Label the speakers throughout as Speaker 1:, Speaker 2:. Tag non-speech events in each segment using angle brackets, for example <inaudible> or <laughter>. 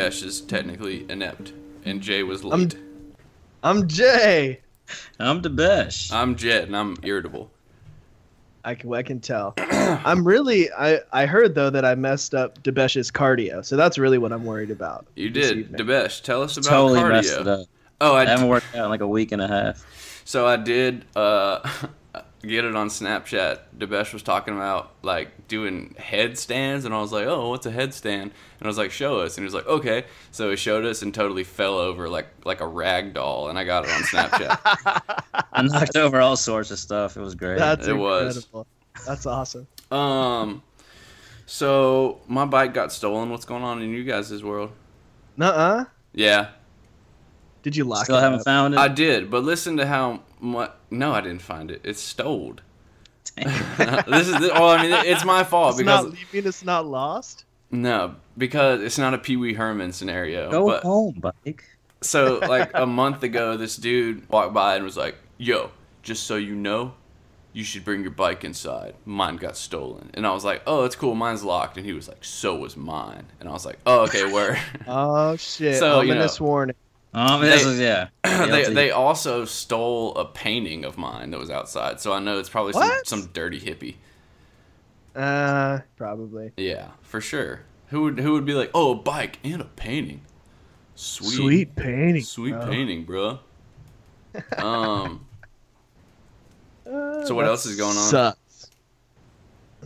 Speaker 1: Debesh is technically inept and Jay was
Speaker 2: I'm-
Speaker 1: late.
Speaker 2: I'm Jay.
Speaker 3: I'm the best.
Speaker 1: I'm Jed and I'm irritable.
Speaker 2: I can, I can tell. <clears throat> I'm really. I, I heard though that I messed up Debesh's cardio, so that's really what I'm worried about.
Speaker 1: You did.
Speaker 2: evening.
Speaker 1: Debesh, tell us about
Speaker 3: totally
Speaker 1: cardio.
Speaker 3: messed it up.
Speaker 1: Oh, I,
Speaker 3: I haven't worked out in like a week and a half.
Speaker 1: So I did uh, <laughs> get it on Snapchat. Debesh was talking about like doing headstands, and I was like, "Oh, what's a headstand?" And I was like, "Show us." And he was like, "Okay." So he showed us and totally fell over like like a rag doll, and I got it on Snapchat. <laughs>
Speaker 3: I knocked over all sorts of stuff. It was great.
Speaker 2: That's
Speaker 1: It was.
Speaker 2: incredible. That's awesome.
Speaker 1: um, so my bike got stolen. What's going on in you guys' world?
Speaker 2: Nuh-uh.
Speaker 1: Yeah,
Speaker 2: Did you lock it?
Speaker 3: Still
Speaker 2: it
Speaker 3: haven't
Speaker 2: up?
Speaker 3: found it.
Speaker 1: I did, but listen to how much. No, I didn't find it. It's stole. <laughs> this is the, well, I mean, it's my fault
Speaker 2: It's
Speaker 1: because
Speaker 2: not. You mean it's not lost?
Speaker 1: No, because it's not a Pee Wee Herman scenario.
Speaker 3: Go
Speaker 1: but
Speaker 3: home, bike.
Speaker 1: so like a month ago, this dude walked by and was like, "Yo, just so you know, you should bring your bike inside. Mine got stolen." And I was like, "Oh, it's cool. Mine's locked." And he was like, "So was mine." And I was like, "Oh, okay, where?" <laughs>
Speaker 2: Oh shit!
Speaker 1: So, you
Speaker 2: Ominous warning.
Speaker 3: Um, <clears throat>
Speaker 1: They-
Speaker 3: yeah.
Speaker 1: they they also stole a painting of mine that was outside. So I know it's probably some, some dirty hippie.
Speaker 2: Uh, probably.
Speaker 1: Yeah, for sure. Who would who would be like, "Oh, a bike and a painting." Sweet.
Speaker 2: Sweet painting.
Speaker 1: Sweet
Speaker 2: bro.
Speaker 1: painting, bro. <laughs> Um,
Speaker 2: Uh,
Speaker 1: So what else is going on?
Speaker 2: Sucks.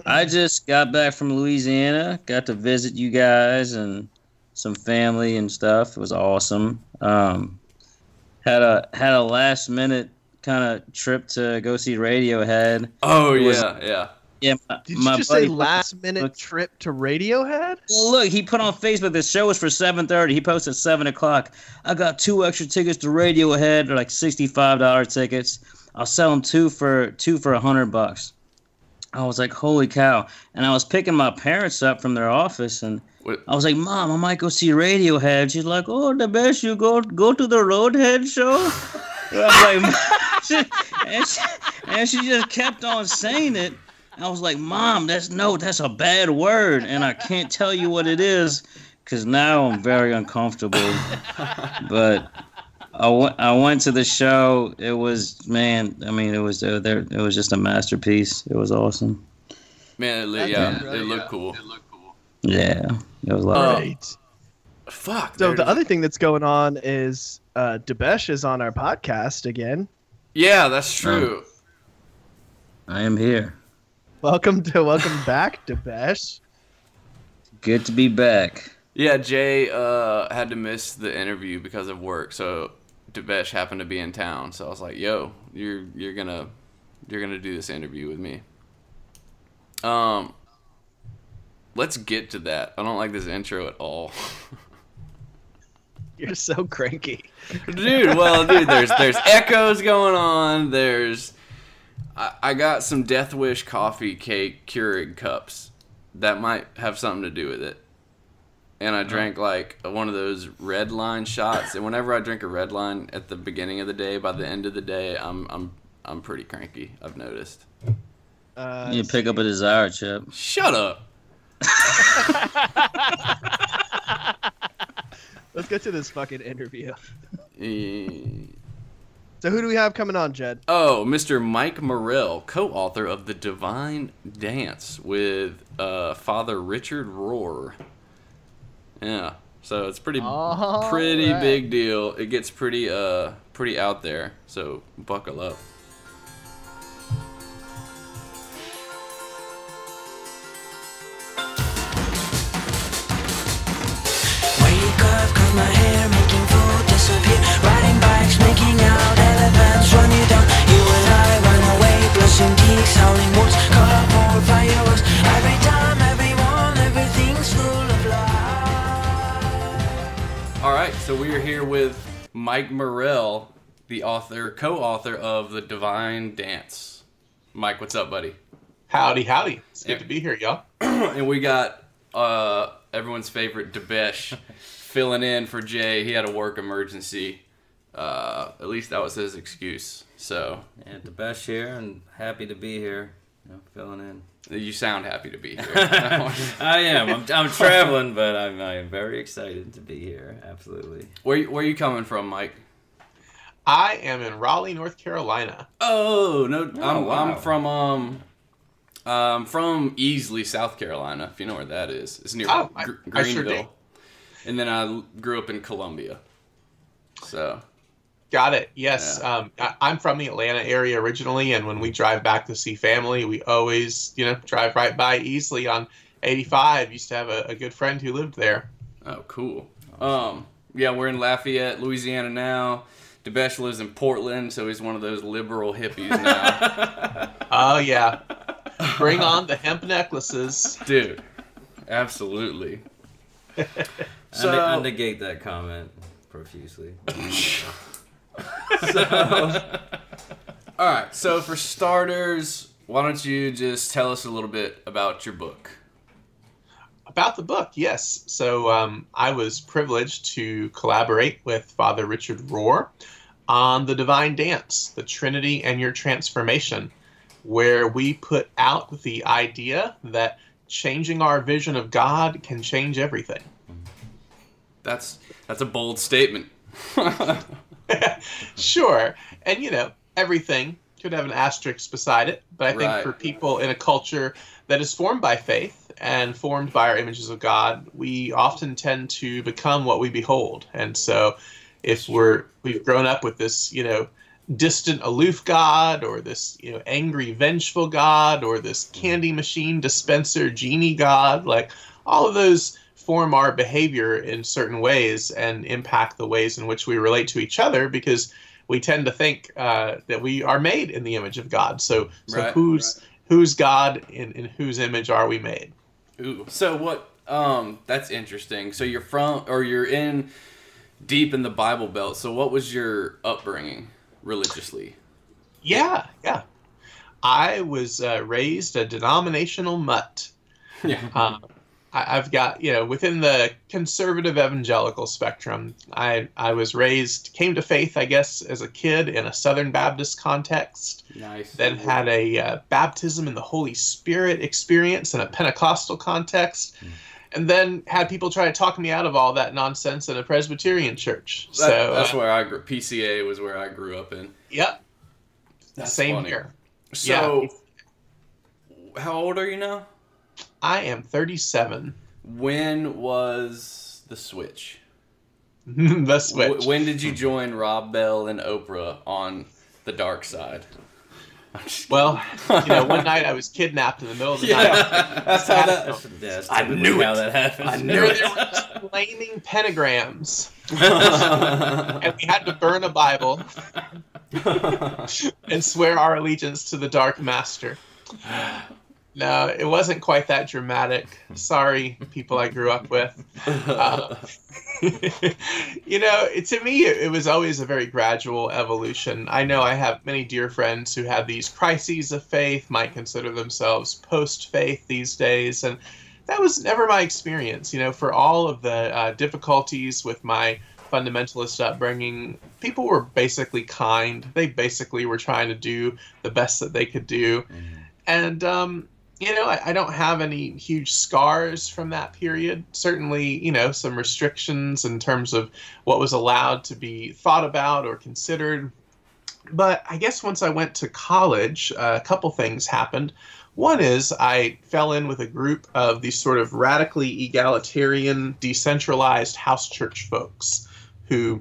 Speaker 3: I just got back from Louisiana. Got to visit you guys and some family and stuff. It was awesome. Um, had a had a last minute kind of trip to go see Radiohead.
Speaker 1: oh
Speaker 3: was-
Speaker 1: yeah, yeah.
Speaker 3: Yeah, my,
Speaker 2: Did you
Speaker 3: my
Speaker 2: just
Speaker 3: buddy
Speaker 2: say last minute
Speaker 3: look-
Speaker 2: trip to Radiohead?
Speaker 3: Well, look, he put on Facebook. The show was for seven thirty. He posted seven o'clock. I got two extra tickets to Radiohead. They're like sixty five dollar tickets. I'll sell them two for two for a hundred bucks. I was like, holy cow! And I was picking my parents up from their office, and
Speaker 1: What-
Speaker 3: I was like, Mom, I might go see Radiohead. She's like, Oh, the best you go go to the Roadhead show. And I'm like, <laughs> and, she, and she just kept on saying it. I was like, Mom, that's no, that's a bad word, and I can't tell you what it is because now I'm very uncomfortable. <laughs> but I went, I went to the show. It was man, I mean, it was uh, there. It was just a masterpiece. It was awesome.
Speaker 1: Man, it, li-
Speaker 2: That's
Speaker 1: yeah,
Speaker 2: incredible.
Speaker 1: it looked cool.
Speaker 3: Yeah, it was a lot.
Speaker 1: Oh.
Speaker 2: Right.
Speaker 1: Fuck.
Speaker 2: So
Speaker 1: there-
Speaker 2: the other thing that's going on is uh, Debesh is on our podcast again.
Speaker 1: yeah, that's true.
Speaker 3: I am here.
Speaker 2: Welcome to welcome <laughs> back, Debesh.
Speaker 3: Good to be back.
Speaker 1: Yeah, Jay uh, had to miss the interview because of work, so Debesh happened to be in town. So I was like, "Yo, you're you're gonna you're gonna do this interview with me." Um, let's get to that. I don't like this intro at all. <laughs>
Speaker 2: You're so cranky.
Speaker 1: dude well dude there's there's echoes going on there's I, I got some death wish coffee cake keurig cups that might have something to do with it and i drank like one of those red line shots and whenever i drink a red line at the beginning of the day by the end of the day i'm i'm i'm pretty cranky i've noticed
Speaker 2: Uh,
Speaker 3: You pick up a desire chip.
Speaker 1: shut up
Speaker 2: let's get to this fucking interview.
Speaker 1: Eh,
Speaker 2: So who do we have coming on, Jed?
Speaker 1: Oh, Mr. Mike Morrell, co-author of The Divine Dance with uh, Father Richard Rohr. Yeah, so it's pretty
Speaker 2: All
Speaker 1: pretty
Speaker 2: right.
Speaker 1: big deal. It gets pretty uh pretty out there. So buckle up. So we are here with Mike Morrell, the author, co-author of The Divine Dance. Mike, what's up, buddy?
Speaker 4: Howdy, howdy. It's good
Speaker 1: Yeah.
Speaker 4: to be here, y'all. <clears throat>
Speaker 1: and we got uh, everyone's favorite Debesh <laughs> filling in for Jay. He had a work emergency. Uh, at least that was his excuse. So
Speaker 5: And the best here, and happy to be here.
Speaker 3: You know, filling in.
Speaker 1: You sound happy to be here. <laughs> <laughs>
Speaker 3: I am. I'm, I'm traveling, but I'm, I'm very excited to be here. Absolutely.
Speaker 1: where you- where are you coming from, Mike?
Speaker 4: I am in Raleigh, North Carolina.
Speaker 1: Oh no, I'm,
Speaker 3: wow.
Speaker 1: I'm from um, um, from Easley, South Carolina. If you know where that is, it's near
Speaker 4: Oh, I-
Speaker 1: Gr-
Speaker 4: I sure
Speaker 1: Greenville.
Speaker 4: do.
Speaker 1: And then I grew up in Columbia. So
Speaker 4: Got it. Yes. Um, I, I'm from the Atlanta area originally, and when we drive back to see family, we always, you know, drive right by Easley on 85. Used to have a, a good friend who lived there.
Speaker 1: oh, cool. Um, yeah, we're in Lafayette, Louisiana now. Debesh lives in Portland, so he's one of those liberal hippies now, <laughs>
Speaker 4: Oh yeah. Bring on the hemp necklaces.
Speaker 1: dude. Absolutely. <laughs>
Speaker 3: I,
Speaker 1: So-
Speaker 3: ne- I negate that comment profusely. <laughs> <laughs>
Speaker 1: All right. So for starters, why don't you just tell us a little bit about your book?
Speaker 4: About the book, yes. So um, I was privileged to collaborate with Father Richard Rohr on the Divine Dance, the Trinity and Your Transformation, where we put out the idea that changing our vision of God can change everything.
Speaker 1: That's that's a bold statement. <laughs> <laughs>
Speaker 4: sure. And, you know, everything could have an asterisk beside it. But I think
Speaker 1: Right.
Speaker 4: for people in a culture that is formed by faith and formed by our images of God, we often tend to become what we behold. And so if we're we've grown up with this, you know, distant aloof god or this, you know, angry vengeful god or this candy machine dispenser genie god, like all of those form our behavior in certain ways and impact the ways in which we relate to each other because we tend to think uh, that we are made in the image of God. So, so
Speaker 1: Right,
Speaker 4: who's who's God in, in whose image are we made?
Speaker 1: Ooh. So what? Um, that's interesting. So you're from, or you're in deep in the Bible Belt. So what was your upbringing religiously?
Speaker 4: Yeah, yeah. I was uh, raised a denominational mutt. <laughs>
Speaker 1: Yeah.
Speaker 4: Um, I, I've got you know within the conservative evangelical spectrum. I I was raised, came to faith, I guess, as a kid in a Southern Baptist context.
Speaker 1: Nice.
Speaker 4: Then had a uh, baptism in the Holy Spirit experience in a Pentecostal context. And then had people try to talk me out of all that nonsense in a Presbyterian church.
Speaker 1: That-
Speaker 4: so
Speaker 1: that's
Speaker 4: uh,
Speaker 1: where I grew. PCA was where I grew up in.
Speaker 4: yep,
Speaker 1: That's
Speaker 4: same
Speaker 1: funny.
Speaker 4: here.
Speaker 1: So, how old are you now?
Speaker 4: I am 37.
Speaker 1: When was the switch? <laughs>
Speaker 4: the switch.
Speaker 1: W- when did you join Rob Bell and Oprah on the dark side?
Speaker 4: Well, you know, one <laughs> night I was kidnapped in the middle of the
Speaker 1: Yeah,
Speaker 4: night. <laughs>
Speaker 1: that's how that.
Speaker 3: Yeah, that's
Speaker 1: I knew
Speaker 3: how
Speaker 1: it.
Speaker 3: that happens.
Speaker 1: I knew
Speaker 4: There,
Speaker 1: it.
Speaker 4: there were just flaming pentagrams, and we had to burn a Bible and swear our allegiance to the Dark Master. No, it wasn't quite that dramatic. Sorry, people I grew up with. Uh, <laughs> you know, to me, it, it was always a very gradual evolution. I know I have many dear friends who have these crises of faith, might consider themselves post faith these days, and that was never my experience. You know, for all of the uh, difficulties with my fundamentalist upbringing, people were basically kind. They basically were trying to do the best that they could do. And, um, you know, I, I don't have any huge scars from that period. Certainly, you know, some restrictions in terms of what was allowed to be thought about or considered. But I guess once I went to college, uh, a couple things happened. One is I fell in with a group of these sort of radically egalitarian, decentralized house church folks who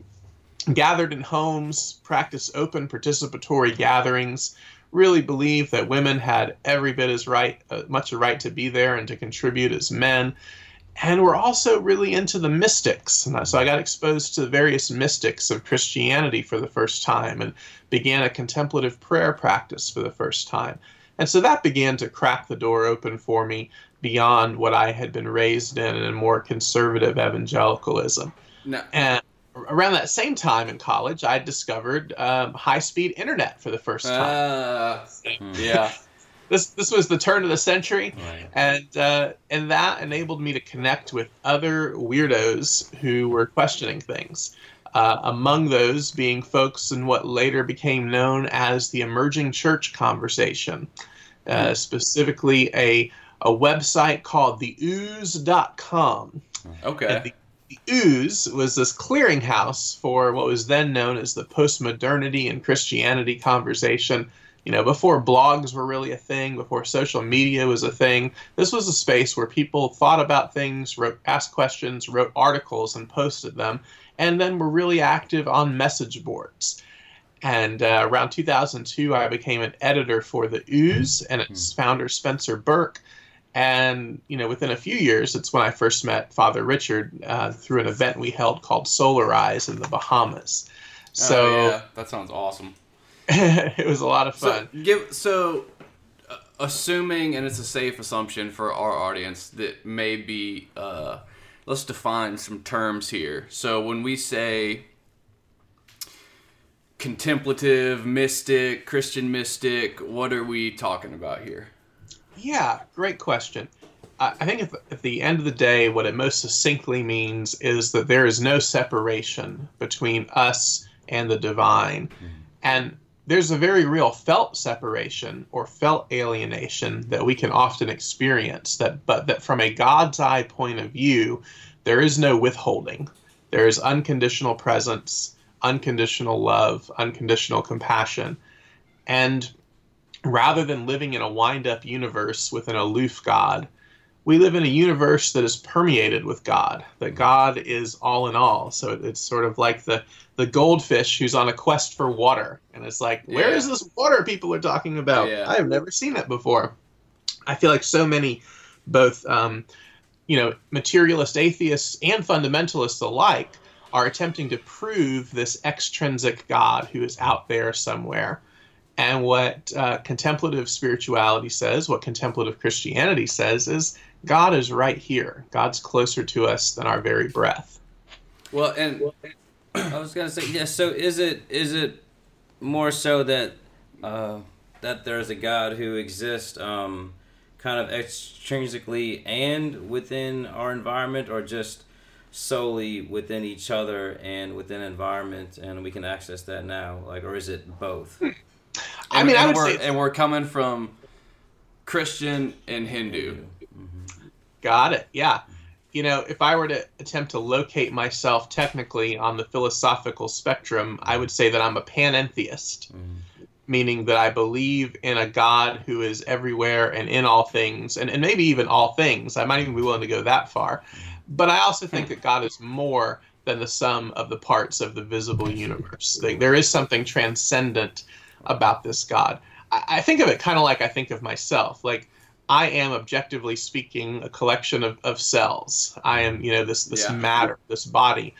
Speaker 4: gathered in homes, practiced open participatory gatherings, really believed that women had every bit as right, uh, much a right to be there and to contribute as men. And we're also really into the mystics. And so I got exposed to the various mystics of Christianity for the first time and began a contemplative prayer practice for the first time. And so that began to crack the door open for me beyond what I had been raised in in more conservative evangelicalism.
Speaker 1: No.
Speaker 4: And around that same time in college, I discovered um, high-speed internet for the first time.
Speaker 1: Uh, yeah. <laughs>
Speaker 4: this this was the turn of the century,
Speaker 3: Right.
Speaker 4: and uh, and that enabled me to connect with other weirdos who were questioning things. Uh, among those being folks in what later became known as the emerging church conversation. uh, specifically a a website called theooze.com.
Speaker 1: Okay.
Speaker 4: And the, the Ooze was this clearinghouse for what was then known as the postmodernity and Christianity conversation. You know, before blogs were really a thing, before social media was a thing, this was a space where people thought about things, wrote, asked questions, wrote articles, and posted them, and then were really active on message boards. And uh, around 2002, I became an editor for the Ooze and its founder, Spencer Burke. And you know, within a few years, it's when I first met Father Richard uh, through an event we held called Soularize in the Bahamas. So
Speaker 1: oh, yeah, that sounds awesome. <laughs>
Speaker 4: it was a lot of fun.
Speaker 1: So, give so uh, assuming, and it's a safe assumption for our audience that maybe uh, let's define some terms here. So when we say contemplative, mystic, Christian mystic, what are we talking about here?
Speaker 4: Yeah, great question. I I think at the, at the end of the day, what it most succinctly means is that there is no separation between us and the divine. Mm-hmm. And there's a very real felt separation or felt alienation that we can often experience that but that from a God's eye point of view, there is no withholding. There is unconditional presence, unconditional love, unconditional compassion. And rather than living in a wind up universe with an aloof God, we live in a universe that is permeated with God, that God is all in all. So it's sort of like the, the goldfish who's on a quest for water. And it's like, where
Speaker 1: Yeah.
Speaker 4: is this water people are talking about?
Speaker 1: Yeah.
Speaker 4: I have never seen it before. I feel like so many, both, um, you know, materialist atheists and fundamentalists alike are attempting to prove this extrinsic God who is out there somewhere. And what uh, contemplative spirituality says, what contemplative Christianity says, is God is right here. God's closer to us than our very breath.
Speaker 1: Well, and
Speaker 3: I was gonna say yes. so is it is it more so that uh, that there's a God who exists um, kind of extrinsically and within our environment, or just solely within each other and within environment, and we can access that now, like, or is it both?
Speaker 4: I
Speaker 1: and-
Speaker 4: mean, I would
Speaker 1: we're,
Speaker 4: say
Speaker 1: and we're coming from Christian and Hindu.
Speaker 4: Got it. Yeah. You know, if I were to attempt to locate myself technically on the philosophical spectrum, I would say that I'm a panentheist, mm-hmm. meaning that I believe in a God who is everywhere and in all things, and, and maybe even all things. I might even be willing to go that far. But I also think that God is more than the sum of the parts of the visible universe. There is something transcendent about this God. I, I think of it kind of like I think of myself. Like, I am objectively speaking a collection of, of cells. I am, you know, this this
Speaker 1: Yeah.
Speaker 4: matter, this body.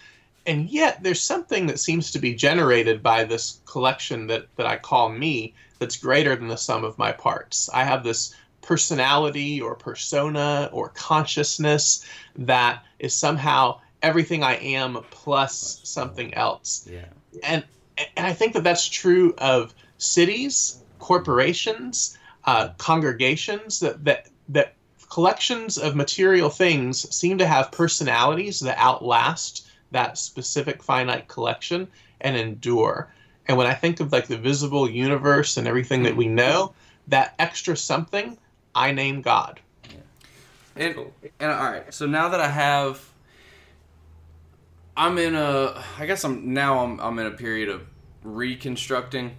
Speaker 4: And yet there's something that seems to be generated by this collection that, that I call me that's greater than the sum of my parts. I have this personality or persona or consciousness that is somehow everything I am plus something else
Speaker 3: Yeah.
Speaker 4: and and I think that that's true of cities, corporations, uh, congregations. That that that collections of material things seem to have personalities that outlast that specific finite collection and endure. And when I think of like the visible universe and everything that we know, that extra something, I name God.
Speaker 1: And, and all right, so now that I have, I'm in a, I guess I'm now I'm I'm in a period of reconstructing.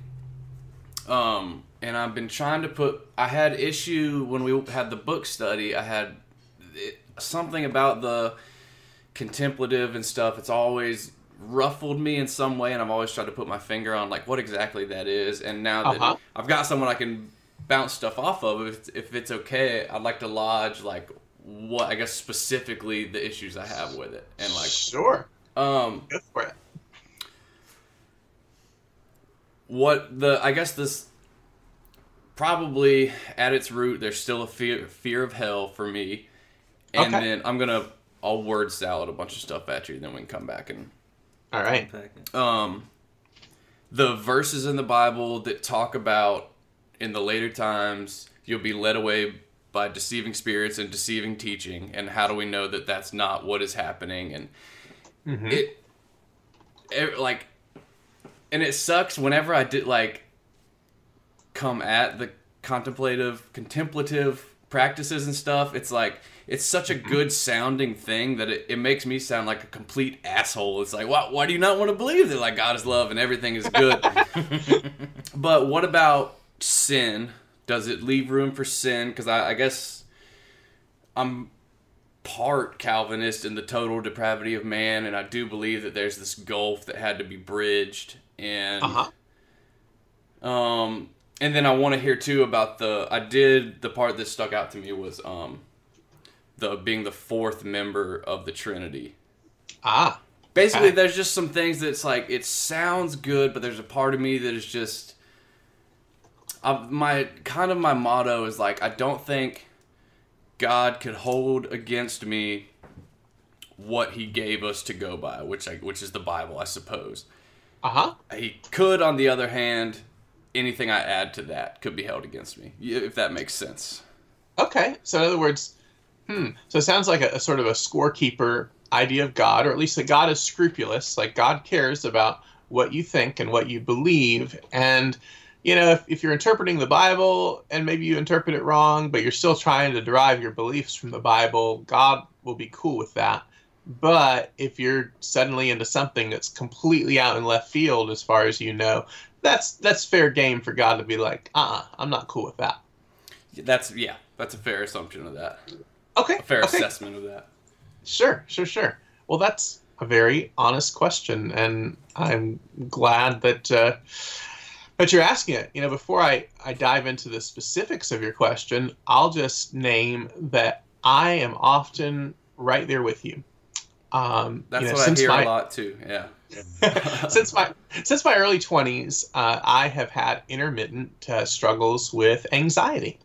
Speaker 1: Um, and I've been trying to put. I had issue when we had the book study. I had it, something about the contemplative and stuff. It's always ruffled me in some way, and I've always tried to put my finger on like what exactly that is. And now that
Speaker 4: Uh-huh.
Speaker 1: I've got someone I can bounce stuff off of, if it's, if it's okay, I'd like to lodge like what I guess specifically the issues I have with it, and like
Speaker 4: Sure,
Speaker 1: um
Speaker 4: go for it.
Speaker 1: What the I guess this probably at its root there's still a fear fear of hell for me, and
Speaker 4: Okay.
Speaker 1: then I'm gonna I'll word salad a bunch of stuff at you, and then we can come back and
Speaker 4: All right.
Speaker 1: Um, the verses in the Bible that talk about in the later times you'll be led away by deceiving spirits and deceiving teaching, and how do we know that that's not what is happening? And
Speaker 4: Mhm.
Speaker 1: it, it, like, and it sucks whenever I did like come at the contemplative, contemplative practices and stuff, it's like it's such a mm-hmm. good sounding thing that it, it makes me sound like a complete asshole. It's like, why, why do you not want to believe that like God is love and everything is good? <laughs> but what about sin? Does it leave room for sin? Because I, I guess I'm part Calvinist in the total depravity of man, and I do believe that there's this gulf that had to be bridged. And
Speaker 4: Uh-huh.
Speaker 1: um, and then I want to hear too about the. I did the part that stuck out to me was um, the being the fourth member of the Trinity.
Speaker 4: Ah.
Speaker 1: Basically,
Speaker 4: Okay.
Speaker 1: there's just some things that's like it sounds good, but there's a part of me that is just. I, my kind of my motto is like I don't think God could hold against me what He gave us to go by, which I, which is the Bible, I suppose.
Speaker 4: Uh huh.
Speaker 1: He could, on the other hand, anything I add to that could be held against me, if that makes sense.
Speaker 4: Okay. So in other words, hmm. So it sounds like a, a sort of a scorekeeper idea of God, or at least that God is scrupulous. Like God cares about what you think and what you believe. And you know, if, if you're interpreting the Bible and maybe you interpret it wrong, but you're still trying to derive your beliefs from the Bible, God will be cool with that. But if you're suddenly into something that's completely out in left field, as far as you know, that's that's fair game for God to be like, uh, uh I'm not cool with that.
Speaker 1: That's yeah, that's a fair assumption of that.
Speaker 4: Okay,
Speaker 1: A fair
Speaker 4: okay.
Speaker 1: assessment of that.
Speaker 4: Sure, sure, sure. Well, that's a very honest question, and I'm glad that uh, that you're asking it. You know, before I I dive into the specifics of your question, I'll just name that I am often right there with you. Um,
Speaker 1: That's
Speaker 4: you know,
Speaker 1: what I hear
Speaker 4: my,
Speaker 1: a lot too. Yeah. <laughs>
Speaker 4: since my since my early 20s, uh, I have had intermittent uh, struggles with anxiety.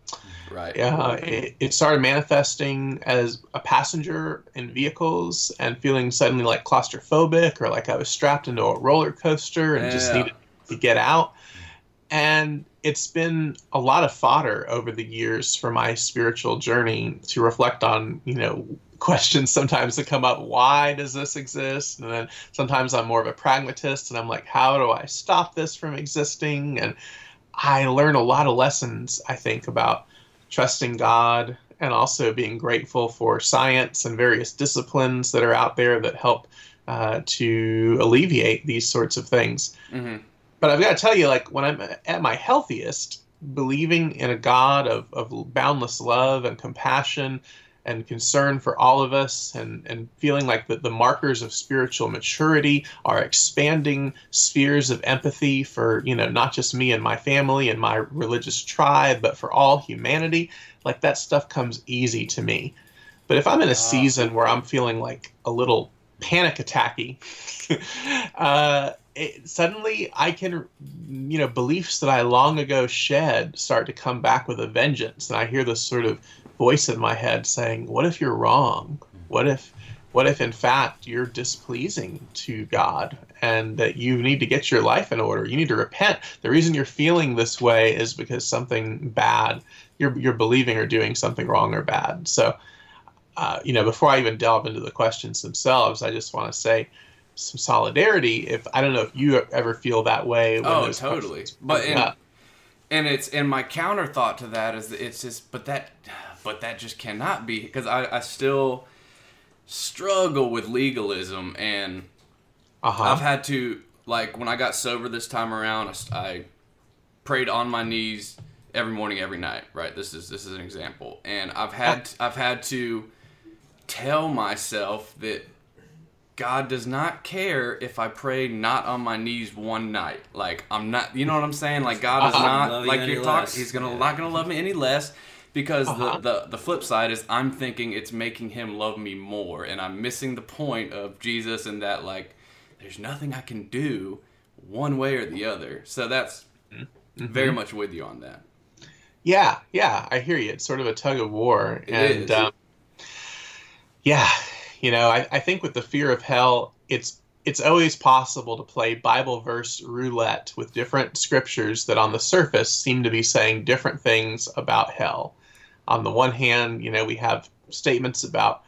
Speaker 1: Right.
Speaker 4: Yeah, it, it started manifesting as a passenger in vehicles and feeling suddenly like claustrophobic or like I was strapped into a roller coaster and just needed to get out. And it's been a lot of fodder over the years for my spiritual journey to reflect on, you know, questions sometimes that come up why does this exist? And then sometimes I'm more of a pragmatist and I'm like, how do I stop this from existing? And I learn a lot of lessons, I think, about trusting God and also being grateful for science and various disciplines that are out there that help uh, to alleviate these sorts of things.
Speaker 1: hmm
Speaker 4: But I've got to tell you, like, when I'm at my healthiest, believing in a God of, of boundless love and compassion and concern for all of us and, and feeling like the, the markers of spiritual maturity are expanding spheres of empathy for, you know, not just me and my family and my religious tribe, but for all humanity, like that stuff comes easy to me. But if I'm in a season where I'm feeling like a little panic attacky, <laughs> uh, it, suddenly I can, you know, beliefs that I long ago shed start to come back with a vengeance, and I hear this sort of voice in my head saying, "What if you're wrong? What if, what if in fact you're displeasing to God, and that you need to get your life in order? You need to repent. The reason you're feeling this way is because something bad you're you're believing or doing something wrong or bad." So. Uh, you know, before I even delve into the questions themselves, I just want to say some solidarity. If I don't know if you ever feel that way.
Speaker 1: Oh, totally. But in, and it's and my counter thought to that is that it's just but that but that just cannot be because I, I still struggle with legalism and
Speaker 4: uh-huh.
Speaker 1: I've had to like when I got sober this time around I prayed on my knees every morning every night right this is this is an example and I've had I've had to tell myself that God does not care if I pray not on my knees one night. Like I'm not, you know what I'm saying? Like God is
Speaker 4: Uh-huh.
Speaker 1: not like you're talking. He's gonna
Speaker 3: Yeah.
Speaker 1: not gonna love me any less because
Speaker 4: Uh-huh.
Speaker 1: the, the the flip side is I'm thinking it's making him love me more, and I'm missing the point of Jesus and that like there's nothing I can do one way or the other. So that's
Speaker 4: Mm-hmm.
Speaker 1: very much with you on that.
Speaker 4: Yeah, yeah, I hear you. It's sort of a tug of war,
Speaker 1: It
Speaker 4: and. Um, yeah, you know, I, I think with the fear of hell, it's it's always possible to play Bible verse roulette with different scriptures that on the surface seem to be saying different things about hell. On the one hand, you know, we have statements about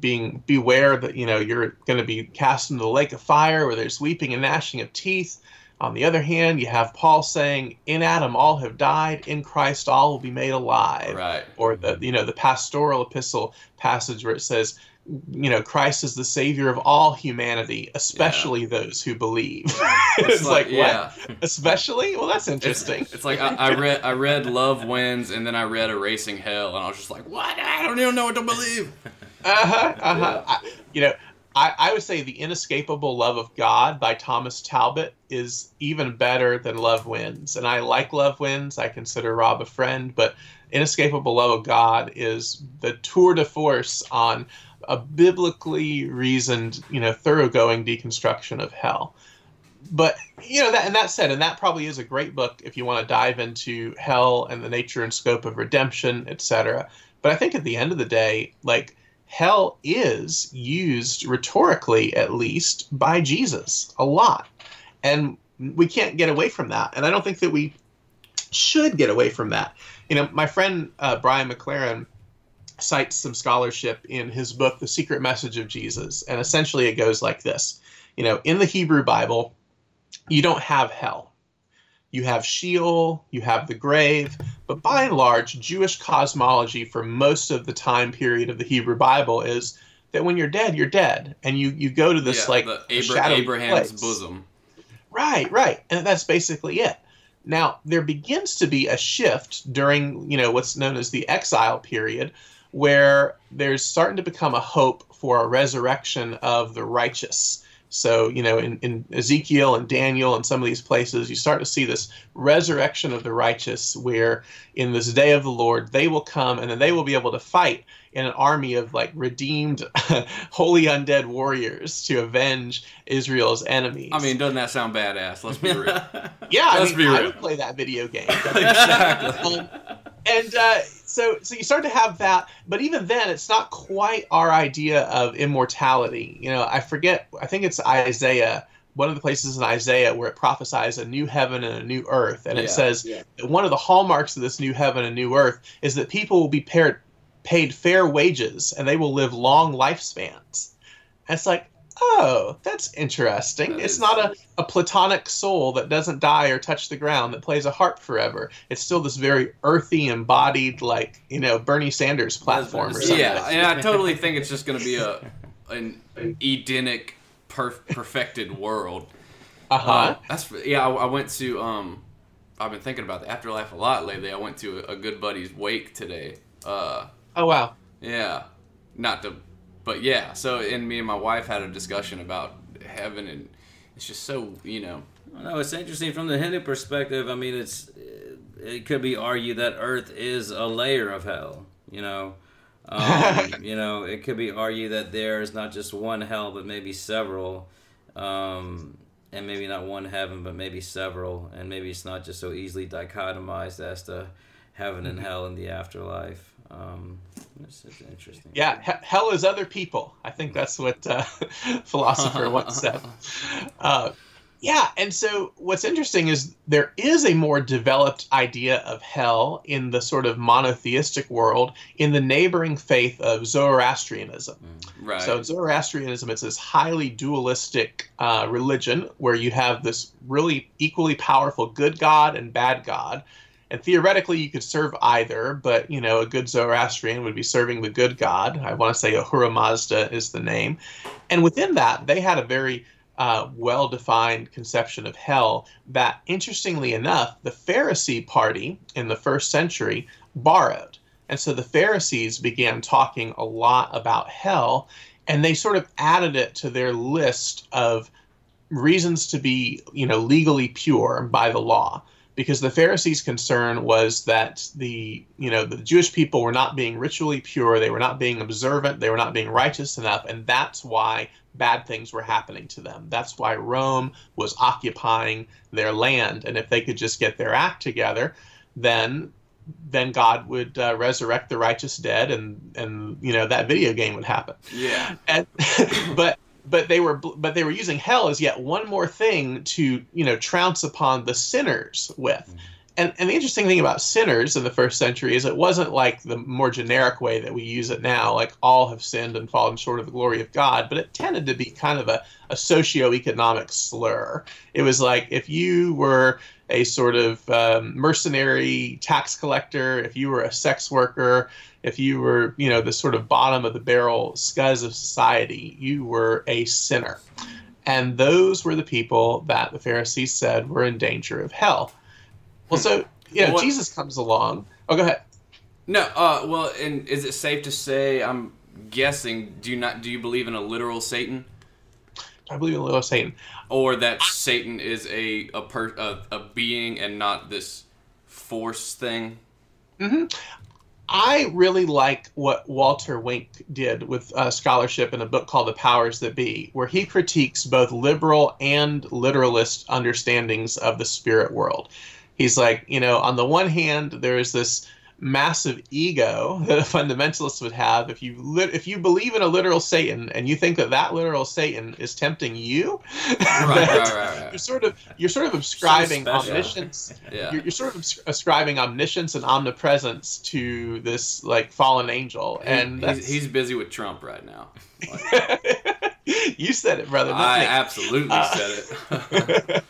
Speaker 4: being beware that you know you're going to be cast into the lake of fire where there's weeping and gnashing of teeth On the other hand, you have Paul saying, "In Adam all have died; in Christ all will be made alive."
Speaker 1: Right.
Speaker 4: Or the you know the pastoral epistle passage where it says, you know, Christ is the savior of all humanity, especially those who believe. <laughs> <laughs> it's, like,
Speaker 1: yeah.
Speaker 4: what? <laughs> Especially? Well, that's interesting.
Speaker 1: it's like I, I read I read Love Wins and then I read Erasing Hell and I was just like, what? I don't even know what to believe.
Speaker 4: Uh-huh, uh-huh. I, you know, I, I would say The Inescapable Love of God by Thomas Talbott is even better than Love Wins. And I like Love Wins. I consider Rob a friend, but Inescapable Love of God is the tour de force on a biblically reasoned, you know, thoroughgoing deconstruction of hell. But you know that, and that said, and that probably is a great book if you want to dive into hell and the nature and scope of redemption, etc. But I think at the end of the day, like hell is used rhetorically, at least, by Jesus a lot, and we can't get away from that. And I don't think that we should get away from that. You know, my friend uh, Brian McLaren cites some scholarship in his book, The Secret Message of Jesus, and essentially it goes like this. You know, in the Hebrew Bible, you don't have hell. You have Sheol, you have the grave, but by and large, Jewish cosmology for most of the time period of the Hebrew Bible is that when you're dead, you're dead, and you you go to this
Speaker 1: Yeah,
Speaker 4: like
Speaker 1: Abra- Abraham's
Speaker 4: place.
Speaker 1: bosom.
Speaker 4: Right, right. And that's basically it. Now, there begins to be a shift during, you know, what's known as the exile period, where there's starting to become a hope for a resurrection of the righteous. So, you know, in, in Ezekiel and Daniel and some of these places, you start to see this resurrection of the righteous, where in this day of the Lord, they will come and then they will be able to fight in an army of like redeemed, <laughs> holy undead warriors to avenge Israel's enemies.
Speaker 1: I mean, doesn't that sound badass? Let's be real. <laughs>
Speaker 4: yeah, I
Speaker 1: let's
Speaker 4: mean,
Speaker 1: be
Speaker 4: I would play that video game. <laughs>
Speaker 1: exactly.
Speaker 4: Um, and uh, so, so you start to have that, but even then, it's not quite our idea of immortality. You know, I forget. I think it's Isaiah. One of the places in Isaiah where it prophesies a new heaven and a new earth, and
Speaker 1: Yeah.
Speaker 4: it says that one of the hallmarks of this new heaven and new earth is that people will be paired, paid fair wages and they will live long lifespans. And it's like, oh, that's interesting.
Speaker 1: That
Speaker 4: it's
Speaker 1: is-
Speaker 4: not a, a platonic soul that doesn't die or touch the ground that plays a harp forever. It's still this very earthy, embodied, like, you know, Bernie Sanders platform or something.
Speaker 1: Yeah, and I totally think it's just going to be a an Edenic, perf- perfected world.
Speaker 4: Uh huh.
Speaker 1: Uh, that's yeah. I, I went to um, I've been thinking about the afterlife a lot lately. I went to a, a good buddy's wake today. Uh,
Speaker 4: oh, wow.
Speaker 1: yeah, not to, but yeah. So and me and my wife had a discussion about heaven, and it's just so you know.
Speaker 3: No, it's interesting from the Hindu perspective. I mean, it's it could be argued that Earth is a layer of hell. You know, um, <laughs> you know, it could be argued that there is not just one hell, but maybe several, um, and maybe not one heaven, but maybe several, and maybe it's not just so easily dichotomized as to heaven and hell in the afterlife. Um, it's, it's interesting.
Speaker 4: Yeah, he- hell is other people. I think that's what uh, <laughs> philosopher once said. <laughs> Uh, yeah, and so what's interesting is there is a more developed idea of hell in the sort of monotheistic world in the neighboring faith of Zoroastrianism.
Speaker 1: Right.
Speaker 4: So Zoroastrianism is this highly dualistic uh, religion where you have this really equally powerful good god and bad god. And theoretically, you could serve either, but you know, a good Zoroastrian would be serving the good god. I want to say Ahura Mazda is the name. And within that, they had a very uh, well defined conception of hell that, interestingly enough, the Pharisee party in the first century borrowed. And so the Pharisees began talking a lot about hell, and they sort of added it to their list of reasons to be, you know, legally pure by the law. Because the Pharisees' concern was that the, you know, the Jewish people were not being ritually pure, they were not being observant, they were not being righteous enough, and that's why bad things were happening to them. That's why Rome was occupying their land, and if they could just get their act together, then then God would uh, resurrect the righteous dead, and and you know that video game would happen.
Speaker 1: yeah.
Speaker 4: And, <laughs> but but they were but they were using hell as yet one more thing to you know trounce upon the sinners with. Mm-hmm. And and the interesting thing about sinners in the first century is it wasn't like the more generic way that we use it now, like all have sinned and fallen short of the glory of God, but it tended to be kind of a, a socioeconomic slur. It was like if you were a sort of um, mercenary tax collector, if you were a sex worker, if you were, you know, the sort of bottom of the barrel scuzz of society, you were a sinner. And those were the people that the Pharisees said were in danger of hell. Well, so, you know,
Speaker 1: What-
Speaker 4: Jesus comes along. Oh, go ahead.
Speaker 1: No, uh, well, and is it safe to say? I'm guessing. Do you not? Do you believe in a literal Satan,
Speaker 4: I believe in a literal Satan.
Speaker 1: or that Satan is a a per a, a being and not this force thing? Mm-hmm.
Speaker 4: I really like what Walter Wink did with uh, scholarship in a book called The Powers That Be, where he critiques both liberal and literalist understandings of the spirit world. He's like, you know, on the one hand, there is this massive ego <laughs> that a fundamentalist would have if you lit if you believe in a literal Satan and you think that that literal Satan is tempting you. <laughs>
Speaker 1: Right, right, right,
Speaker 4: You're sort of you're sort of ascribing
Speaker 3: special.
Speaker 4: omniscience <laughs>
Speaker 1: Yeah.
Speaker 4: you're, you're sort of ascribing omniscience and omnipresence to this like fallen angel, and
Speaker 1: he's, he's busy with Trump right now.
Speaker 4: you said it, brother.
Speaker 1: I
Speaker 4: me.
Speaker 1: absolutely
Speaker 4: Uh,
Speaker 1: said it.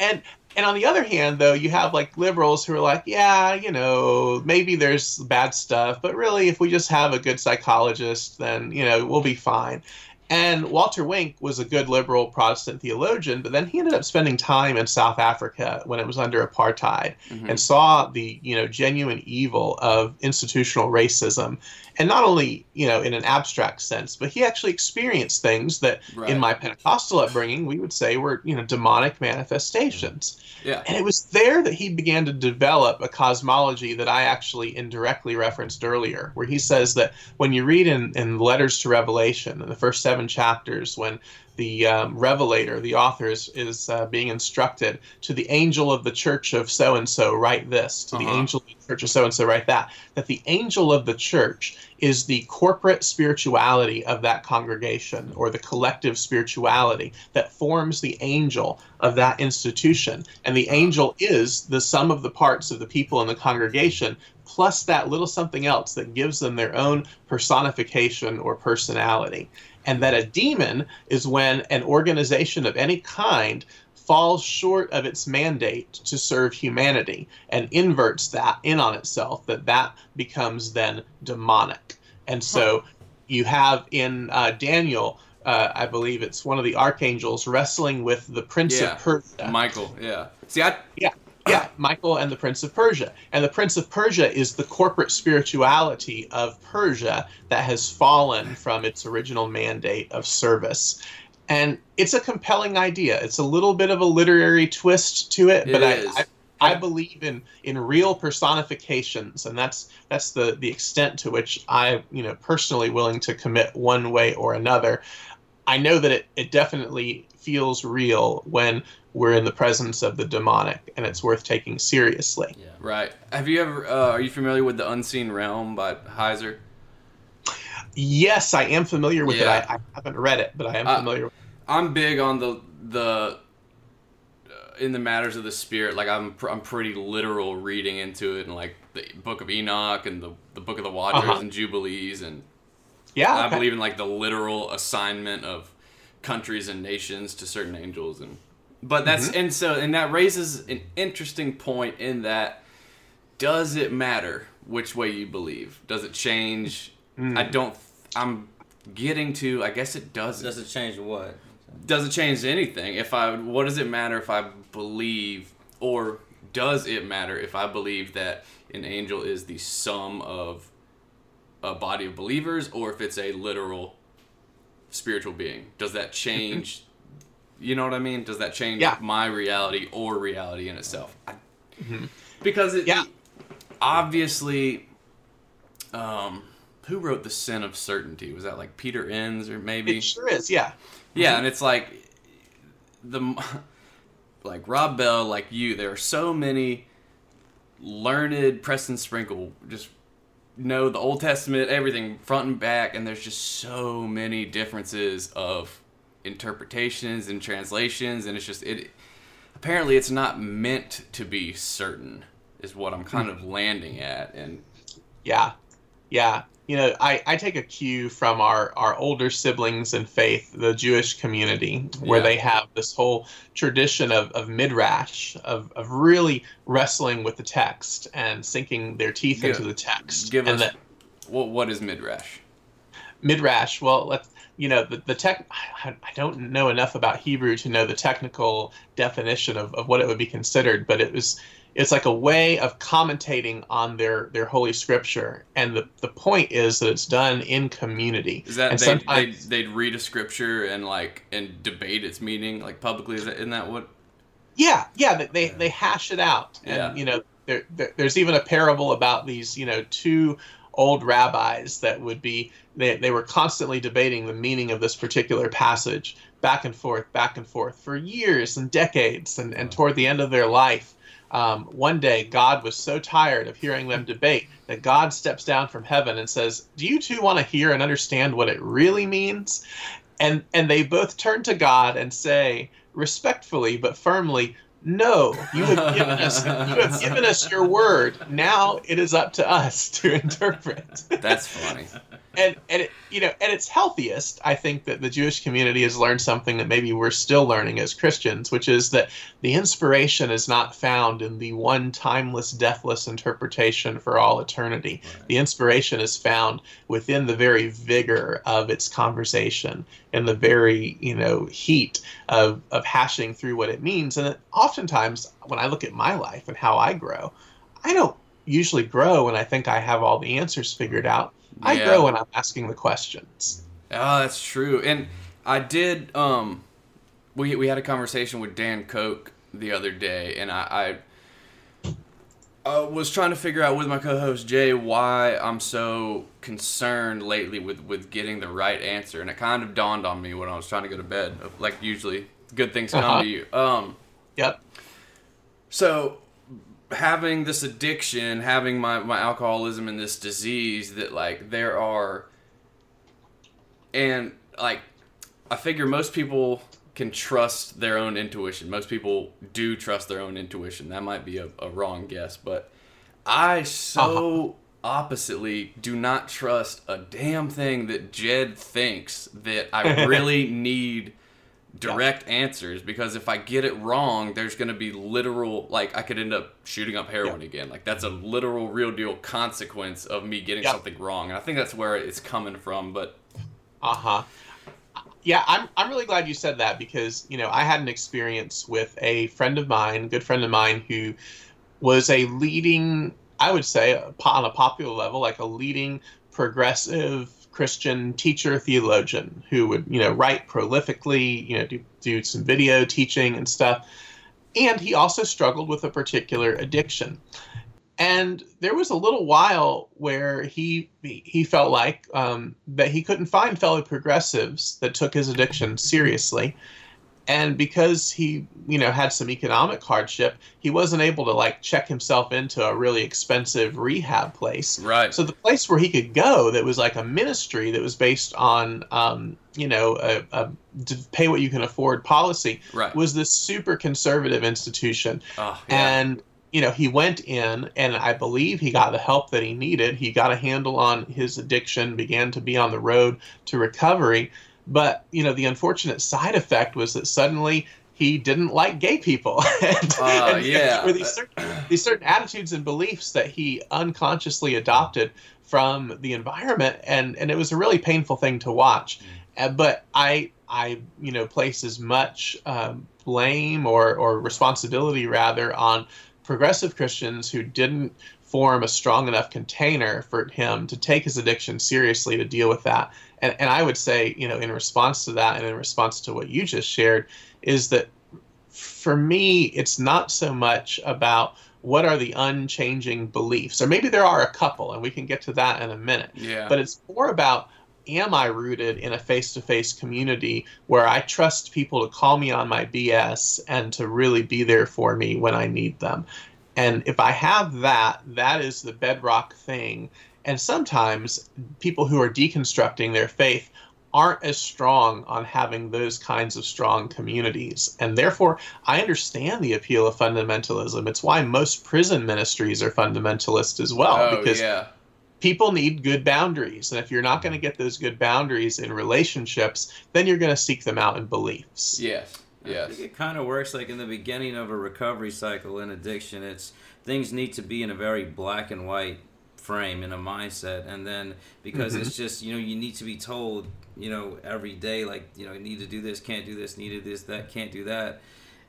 Speaker 4: and and on the other hand, though, you have like liberals who are like, yeah, you know, maybe there's bad stuff, but really, if we just have a good psychologist, then you know we'll be fine. And Walter Wink was a good liberal Protestant theologian, but then he ended up spending time in South Africa when it was under apartheid
Speaker 1: Mhm.
Speaker 4: and saw the you know genuine evil of institutional racism, and not only you know in an abstract sense, but he actually experienced things that
Speaker 1: Right.
Speaker 4: in my Pentecostal upbringing we would say were you know demonic manifestations.
Speaker 1: Yeah.
Speaker 4: And it was there that he began to develop a cosmology that I actually indirectly referenced earlier, where he says that when you read in, in letters to Revelation, in the first seven chapters, when the um, revelator, the author, is, is uh, being instructed to the angel of the church of so and so, write this, to the
Speaker 1: Uh-huh.
Speaker 4: angel of the church of so and so, write that, that the angel of the church is the corporate spirituality of that congregation or the collective spirituality that forms the angel of that institution. And the angel is the sum of the parts of the people in the congregation plus that little something else that gives them their own personification or personality. And that a demon is when an organization of any kind falls short of its mandate to serve humanity and inverts that in on itself, that that becomes then demonic. And so you have in uh, Daniel, uh, I believe it's one of the archangels wrestling with the prince
Speaker 1: Yeah.
Speaker 4: of Persia.
Speaker 1: Michael, yeah. See, I
Speaker 4: Yeah, Michael and the Prince of Persia. And the Prince of Persia is the corporate spirituality of Persia that has fallen from its original mandate of service. And it's a compelling idea. It's a little bit of a literary twist to it,
Speaker 1: It
Speaker 4: but. I, I, I believe in, in real personifications, and that's that's the, the extent to which I, you know, personally willing to commit one way or another. I know that it, it definitely feels real when we're in the presence of the demonic, and it's worth taking seriously.
Speaker 3: Yeah.
Speaker 1: right. Have you ever? Uh, are you familiar with the Unseen Realm by Heiser?
Speaker 4: Yes, I am familiar with
Speaker 1: Yeah.
Speaker 4: it. I, I haven't read it, but I am
Speaker 1: Uh,
Speaker 4: familiar.
Speaker 1: I'm big on the the uh, in the matters of the spirit. Like I'm pr- I'm pretty literal reading into it, and like the Book of Enoch and the the Book of the Watchers
Speaker 4: Uh-huh.
Speaker 1: and Jubilees, and
Speaker 4: Yeah,
Speaker 1: I
Speaker 4: okay.
Speaker 1: believe in like the literal assignment of countries and nations to certain angels, and but that's
Speaker 4: Mm-hmm.
Speaker 1: and so and that raises an interesting point in that does it matter which way you believe? Does it change?
Speaker 4: Mm.
Speaker 1: I don't. I'm getting to. I guess it doesn't
Speaker 3: Does it change what?
Speaker 1: Does it change anything if i what does it matter if i believe or does it matter if i believe that an angel is the sum of a body of believers or if it's a literal spiritual being does that <laughs> change you know what i mean does that change
Speaker 4: Yeah.
Speaker 1: my reality or reality in itself I, because it
Speaker 4: Yeah.
Speaker 1: obviously um who wrote the sin of certainty was that like peter enns or maybe
Speaker 4: It sure is. Yeah.
Speaker 1: yeah, and it's like the <laughs> like Rob Bell, like you. There are so many learned Preston Sprinkle just know the Old Testament, everything front and back, and there's just so many differences of interpretations and translations, and it's just it. Apparently, it's not meant to be certain. is what I'm kind of landing at, and
Speaker 4: Yeah, yeah. You know, I, I take a cue from our, our older siblings in faith, the Jewish community, where
Speaker 1: Yeah.
Speaker 4: they have this whole tradition of, of midrash, of, of really wrestling with the text and sinking their teeth
Speaker 1: Yeah.
Speaker 4: into the text.
Speaker 1: give
Speaker 4: and
Speaker 1: us what what is midrash?
Speaker 4: midrash, well, let's you know the, the tech. I, I don't know enough about Hebrew to know the technical definition of, of what it would be considered, but it was it's like a way of commentating on their their holy scripture, and the the point is that it's done in community.
Speaker 1: Is that
Speaker 4: and
Speaker 1: they they
Speaker 4: sometimes-
Speaker 1: they'd read a scripture and like and debate its meaning like publicly? Is that isn't that what?
Speaker 4: Yeah, yeah, they they, they hash it out, and
Speaker 1: Yeah.
Speaker 4: you know, there, there, there's even a parable about these, you know, two old rabbis that would be they they were constantly debating the meaning of this particular passage, back and forth, back and forth for years and decades, and and toward the end of their life. Um, one day, God was so tired of hearing them debate that God steps down from heaven and says, "Do you two want to hear and understand what it really means?" And and they both turn to God and say, respectfully but firmly, "No, you have given us you have <laughs> given us your word. Now it is up to us <laughs> to interpret."
Speaker 1: That's funny.
Speaker 4: and and it, you know, at its healthiest, I think that the Jewish community has learned something that maybe we're still learning as Christians, which is that the inspiration is not found in the one timeless, deathless interpretation for all eternity. The inspiration is found within the very vigor of its conversation and the very, you know, heat of of hashing through what it means. And oftentimes, when I look at my life and how I grow, I don't usually grow when I think I have all the answers figured out. I grow when I'm asking the questions.
Speaker 1: Oh, that's true. And I did. Um, we we had a conversation with Dan Koch the other day, and I, I uh, was trying to figure out with my co-host Jay why I'm so concerned lately with with getting the right answer, and it kind of dawned on me when I was trying to go to bed. Like usually, good things come
Speaker 4: Uh-huh.
Speaker 1: to you. Um,
Speaker 4: Yep.
Speaker 1: so having this addiction, having my, my alcoholism and this disease that like there are and like I figure most people can trust their own intuition. Most people do trust their own intuition. That might be a, a wrong guess, but I so uh-huh. oppositely do not trust a damn thing that Jed thinks that I <laughs> really need direct answers because if I get it wrong, there's going to be literal like I could end up shooting up heroin again. Like that's a literal real deal consequence of me getting
Speaker 4: Yep.
Speaker 1: something wrong. And I think that's where it's coming from, but
Speaker 4: Uh huh. Yeah, I'm, I'm really glad you said that because, you know, I had an experience with a friend of mine, a good friend of mine, who was a leading, I would say, on a popular level, like a leading progressive Christian teacher theologian who would, you know, write prolifically, you know, do, do some video teaching and stuff. And he also struggled with a particular addiction. And there was a little while where he he felt like um, that he couldn't find fellow progressives that took his addiction seriously, and because he you know had some economic hardship, he wasn't able to like check himself into a really expensive rehab place.
Speaker 1: right.
Speaker 4: So the place where he could go that was like a ministry that was based on um, you know a, a to pay what you can afford policy
Speaker 1: right.
Speaker 4: was this super conservative institution
Speaker 1: oh, yeah.
Speaker 4: and you know he went in and i believe he got the help that he needed he got a handle on his addiction began to be on the road to recovery but you know the unfortunate side effect was that suddenly he didn't like gay people. <laughs> And,
Speaker 1: Uh,
Speaker 4: and
Speaker 1: yeah.
Speaker 4: these certain, these certain attitudes and beliefs that he unconsciously adopted from the environment. And and it was a really painful thing to watch. Uh, but i i you know place as much um, blame or or responsibility rather on progressive christians who didn't form a strong enough container for him to take his addiction seriously to deal with that and and i would say you know in response to that and in response to what you just shared is that for me it's not so much about what are the unchanging beliefs or maybe there are a couple and we can get to that in a minute
Speaker 1: yeah.
Speaker 4: but it's more about am I rooted in a face to face community where I trust people to call me on my BS and to really be there for me when I need them? And if I have that, that is the bedrock thing. And sometimes people who are deconstructing their faith aren't as strong on having those kinds of strong communities. And therefore, I understand the appeal of fundamentalism. It's why most prison ministries are fundamentalist as well,
Speaker 1: oh
Speaker 4: because
Speaker 1: yeah.
Speaker 4: people need good boundaries. And if you're not going to get those good boundaries in relationships, then you're going to seek them out in beliefs.
Speaker 1: Yes.
Speaker 3: I
Speaker 1: Yes.
Speaker 3: think it kind of works like in the beginning of a recovery cycle in addiction. It's things need to be in a very black and white frame in a mindset, and then because mm-hmm. it's just you know you need to be told you know every day like you know you need to do this, can't do this, need to do this, that, can't do that,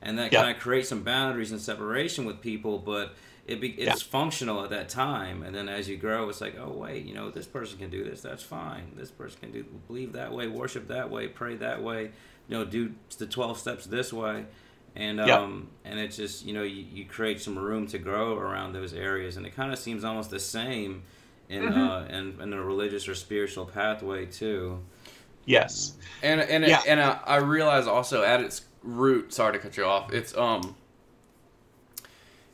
Speaker 3: and that
Speaker 4: Yeah.
Speaker 3: kind of creates some boundaries and separation with people, but. It be, it's functional at that time, and then as you grow, it's like, oh wait, you know, this person can do this. That's fine. This person can do believe that way, worship that way, pray that way. You know, do the twelve steps this way, and
Speaker 4: Yep.
Speaker 3: um, and it's just you know you, you create some room to grow around those areas, and it kind of seems almost the same in uh in, in a religious or spiritual pathway too.
Speaker 4: Yes.
Speaker 1: And and
Speaker 4: Yeah.
Speaker 1: and I, I realize also at its root, sorry to cut you off. It's um,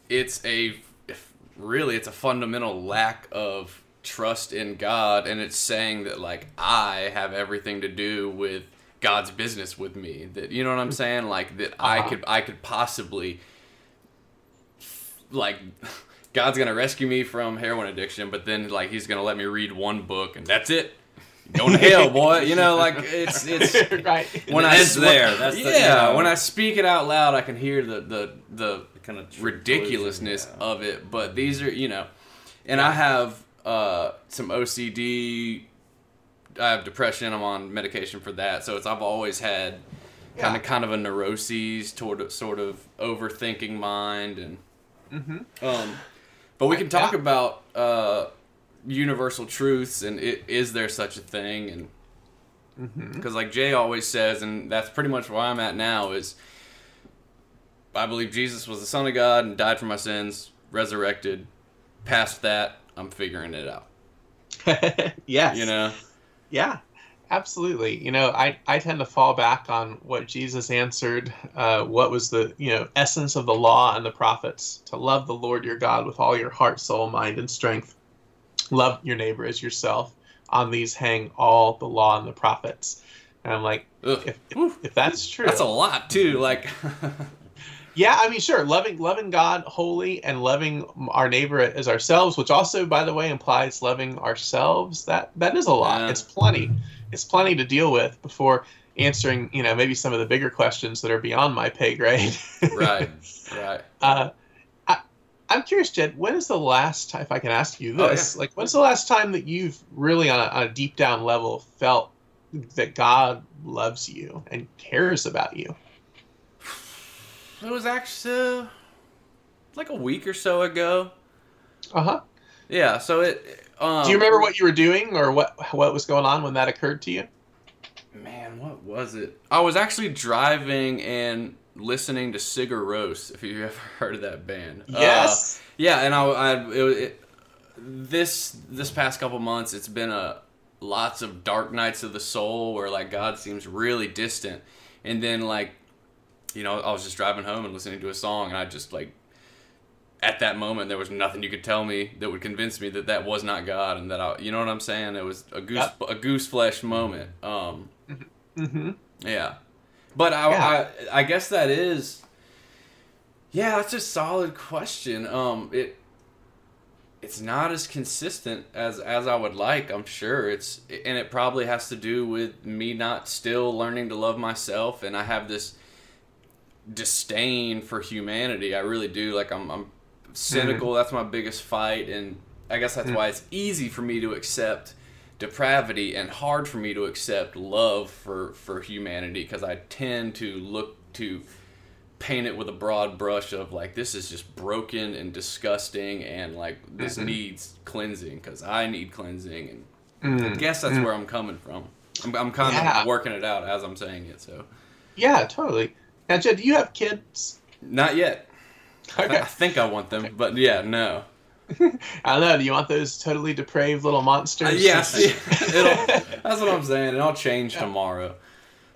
Speaker 1: it's a if really it's a fundamental lack of trust in God, and it's saying that like I have everything to do with God's business with me. That you know what I'm saying? Like that I
Speaker 4: Uh-huh.
Speaker 1: could I could possibly like. <laughs> God's gonna rescue me from heroin addiction, but then like he's gonna let me read one book and that's it. Going to hell, boy. <laughs> You know, like it's it's <laughs>
Speaker 4: right.
Speaker 1: when I
Speaker 3: ends there. That's the-
Speaker 1: yeah.
Speaker 3: you know.
Speaker 1: when I speak it out loud, I can hear the the the
Speaker 3: kind of
Speaker 1: ridiculousness
Speaker 3: yeah.
Speaker 1: of it. But these are you know, and I have uh, some OCD. I have depression. I'm on medication for that. So it's I've always had kind
Speaker 4: Yeah.
Speaker 1: of kind of a neuroses toward sort of overthinking mind and um. But we can talk
Speaker 4: Yeah.
Speaker 1: about uh, universal truths and i is there such a thing and because like Jay always says, and that's pretty much where I'm at now is I believe Jesus was the Son of God and died for my sins, resurrected. Past that, I'm figuring it out. <laughs>
Speaker 4: yes.
Speaker 1: You know,
Speaker 4: Yeah, absolutely. You know, I, I tend to fall back on what Jesus answered. Uh, what was the you know essence of the law and the prophets? To love the Lord your God with all your heart, soul, mind, and strength. Love your neighbor as yourself. On these hang all the law and the prophets. And I'm like, if, if, if that's true,
Speaker 1: that's a lot too. Like, <laughs>
Speaker 4: yeah, I mean, sure, loving loving God wholly and loving our neighbor as ourselves, which also, by the way, implies loving ourselves. That that is a lot.
Speaker 1: Yeah.
Speaker 4: It's plenty. It's plenty to deal with before answering, you know, maybe some of the bigger questions that are beyond my pay grade. <laughs>
Speaker 1: right, right.
Speaker 4: Uh, I, I'm curious, Jed. When is the last time, if I can ask you
Speaker 1: Oh,
Speaker 4: this, like, when's the last time that you've really, on a, on a deep down level, felt that God loves you and cares about you?
Speaker 1: It was actually uh, like a week or so ago.
Speaker 4: Uh huh.
Speaker 1: Yeah. So it. Um,
Speaker 4: Do you remember what you were doing or what what was going on when that occurred to you?
Speaker 1: Man, what was it? I was actually driving and listening to Sigur Rós. If you <laughs> ever heard of that band, Uh, yeah, and I, I it, was- it, this this past couple months, it's been a lots of dark nights of the soul where like God seems really distant, and then like, you know, I was just driving home and listening to a song, and I just like. At that moment, there was nothing you could tell me that would convince me that that was not God, and that I, you know what I'm saying? It was a goose,
Speaker 4: Yep.
Speaker 1: a goose flesh moment. Um,
Speaker 4: mm-hmm.
Speaker 1: yeah, but I,
Speaker 4: Yeah.
Speaker 1: I I guess that is. Yeah, that's a solid question. Um, it it's not as consistent as as I would like. I'm sure it's and it probably has to do with me not still learning to love myself, and I have this disdain for humanity. I really do. Like I'm I'm mm-hmm. cynical. That's my biggest fight, and I guess that's mm. why it's easy for me to accept depravity and hard for me to accept love for for humanity because I tend to look to paint it with a broad brush of like this is just broken and disgusting and like this mm-hmm. needs cleansing because I need cleansing and I mm. guess that's mm. where I'm coming from. I'm, I'm kind
Speaker 4: Yeah.
Speaker 1: of working it out as I'm saying it. So
Speaker 4: Yeah, totally. Now, Jed, do you have kids?
Speaker 1: not yet.
Speaker 4: Okay.
Speaker 1: I think I want them, but yeah, no. <laughs>
Speaker 4: I don't know. Do you want those totally depraved little monsters?
Speaker 1: Uh, yeah, <laughs> it'll, that's what I'm saying. It'll change tomorrow.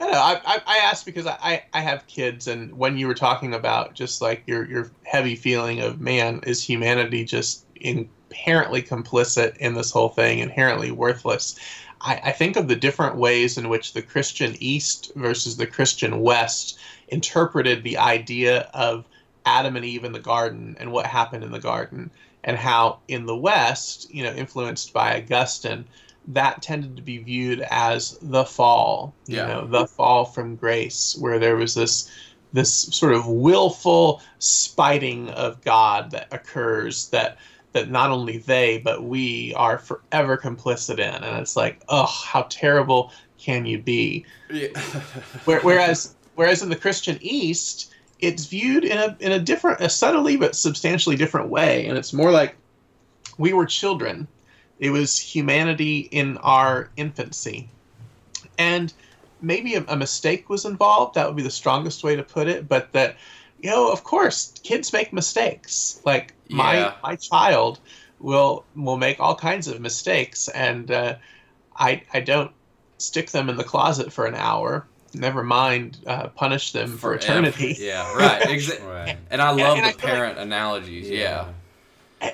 Speaker 4: I, know, I, I, I asked because I, I, I have kids, and when you were talking about just like your, your heavy feeling of, man, is humanity just inherently complicit in this whole thing, inherently worthless? I, I think of the different ways in which the Christian East versus the Christian West interpreted the idea of Adam and Eve in the garden and what happened in the garden, and how in the West, you know, influenced by Augustine, that tended to be viewed as the fall, you
Speaker 1: Yeah.
Speaker 4: know, the fall from grace, where there was this this sort of willful spiting of God that occurs that that not only they but we are forever complicit in, and it's like, oh, how terrible can you be?
Speaker 1: Yeah. <laughs>
Speaker 4: Whereas whereas in the Christian East, it's viewed in a in a different, a subtly but substantially different way, and it's more like we were children. It was humanity in our infancy, and maybe a, a mistake was involved. That would be the strongest way to put it. But that you know, of course, kids make mistakes. Like my
Speaker 1: Yeah.
Speaker 4: my child will will make all kinds of mistakes, and uh, I I don't stick them in the closet for an hour. Never mind, uh, punish them for,
Speaker 1: Forever.
Speaker 4: eternity. <laughs>
Speaker 1: Yeah, right. <laughs> Exactly.
Speaker 3: Right.
Speaker 1: And I love
Speaker 4: and I
Speaker 1: the
Speaker 4: feel like-
Speaker 1: parent analogies. Yeah.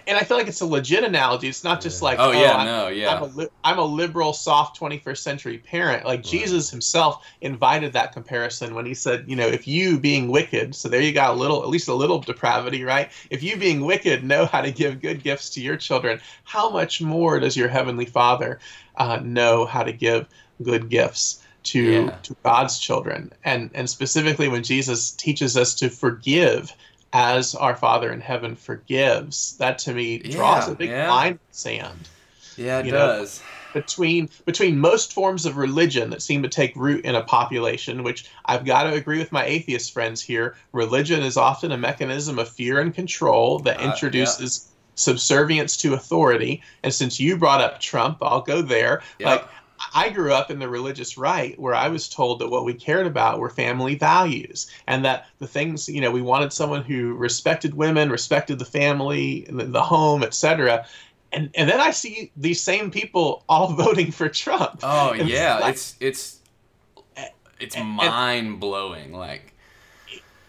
Speaker 4: And I feel like it's a legit analogy. It's not just
Speaker 3: Yeah.
Speaker 4: like,
Speaker 1: Oh, yeah,
Speaker 4: I'm,
Speaker 1: no, yeah.
Speaker 4: I'm a, li- I'm a liberal, soft 21st century parent. Like Jesus himself invited that comparison when he said, you know, if you being wicked, so there you got a little, at least a little depravity, right? If you being wicked know how to give good gifts to your children, how much more does your heavenly Father uh, know how to give good gifts to
Speaker 1: Yeah.
Speaker 4: to God's children? And and specifically when Jesus teaches us to forgive as our Father in heaven forgives, that to me draws
Speaker 1: Yeah,
Speaker 4: a big
Speaker 1: yeah.
Speaker 4: line in the sand
Speaker 1: Yeah, it
Speaker 4: You know,
Speaker 1: does.
Speaker 4: between between most forms of religion that seem to take root in a population which I've got to agree with my atheist friends here religion is often a mechanism of fear and control that
Speaker 1: Uh, yeah.
Speaker 4: introduces subservience to authority and since you brought up Trump I'll go there like I grew up in the religious right where I was told that what we cared about were family values and that the things, you know, we wanted someone who respected women, respected the family, the, home, etc. And and then I see these same people all <laughs> voting for Trump.
Speaker 1: Oh yeah,
Speaker 4: like-
Speaker 1: it's it's it's mind blowing. Like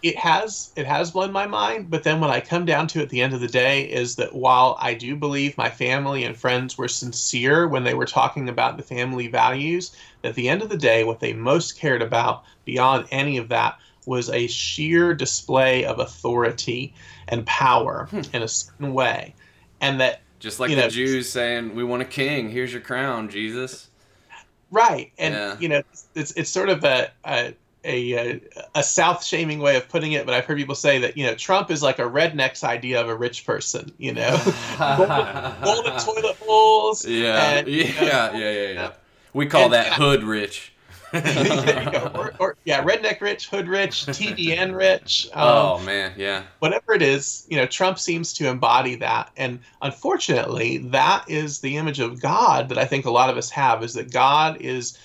Speaker 4: it has it has blown my mind but then what i come down to at the end of the day is that while i do believe my family and friends were sincere when they were talking about the family values at the end of the day what they most cared about beyond any of that was a sheer display of authority and power hmm. in a certain way and that
Speaker 1: just like the
Speaker 4: know-
Speaker 1: Jews saying, "We want a king. Here's your crown, Jesus."
Speaker 4: Right, and
Speaker 1: Yeah.
Speaker 4: you know, it's it's sort of a a, a a South shaming way of putting it, but I've heard people say that you know Trump is like a redneck's idea of a rich person. You know, <laughs> <laughs> golden, toilet bowls.
Speaker 1: Yeah,
Speaker 4: and, you
Speaker 1: yeah,
Speaker 4: know,
Speaker 1: yeah, yeah, yeah. We call
Speaker 4: And-
Speaker 1: that
Speaker 4: I-
Speaker 1: hood rich. <laughs>
Speaker 4: there you go. Or, or yeah, redneck rich, hood rich, TDN rich. Um,
Speaker 1: oh man, yeah.
Speaker 4: whatever it is, you know, Trump seems to embody that. And unfortunately, that is the image of God that I think a lot of us have is that God is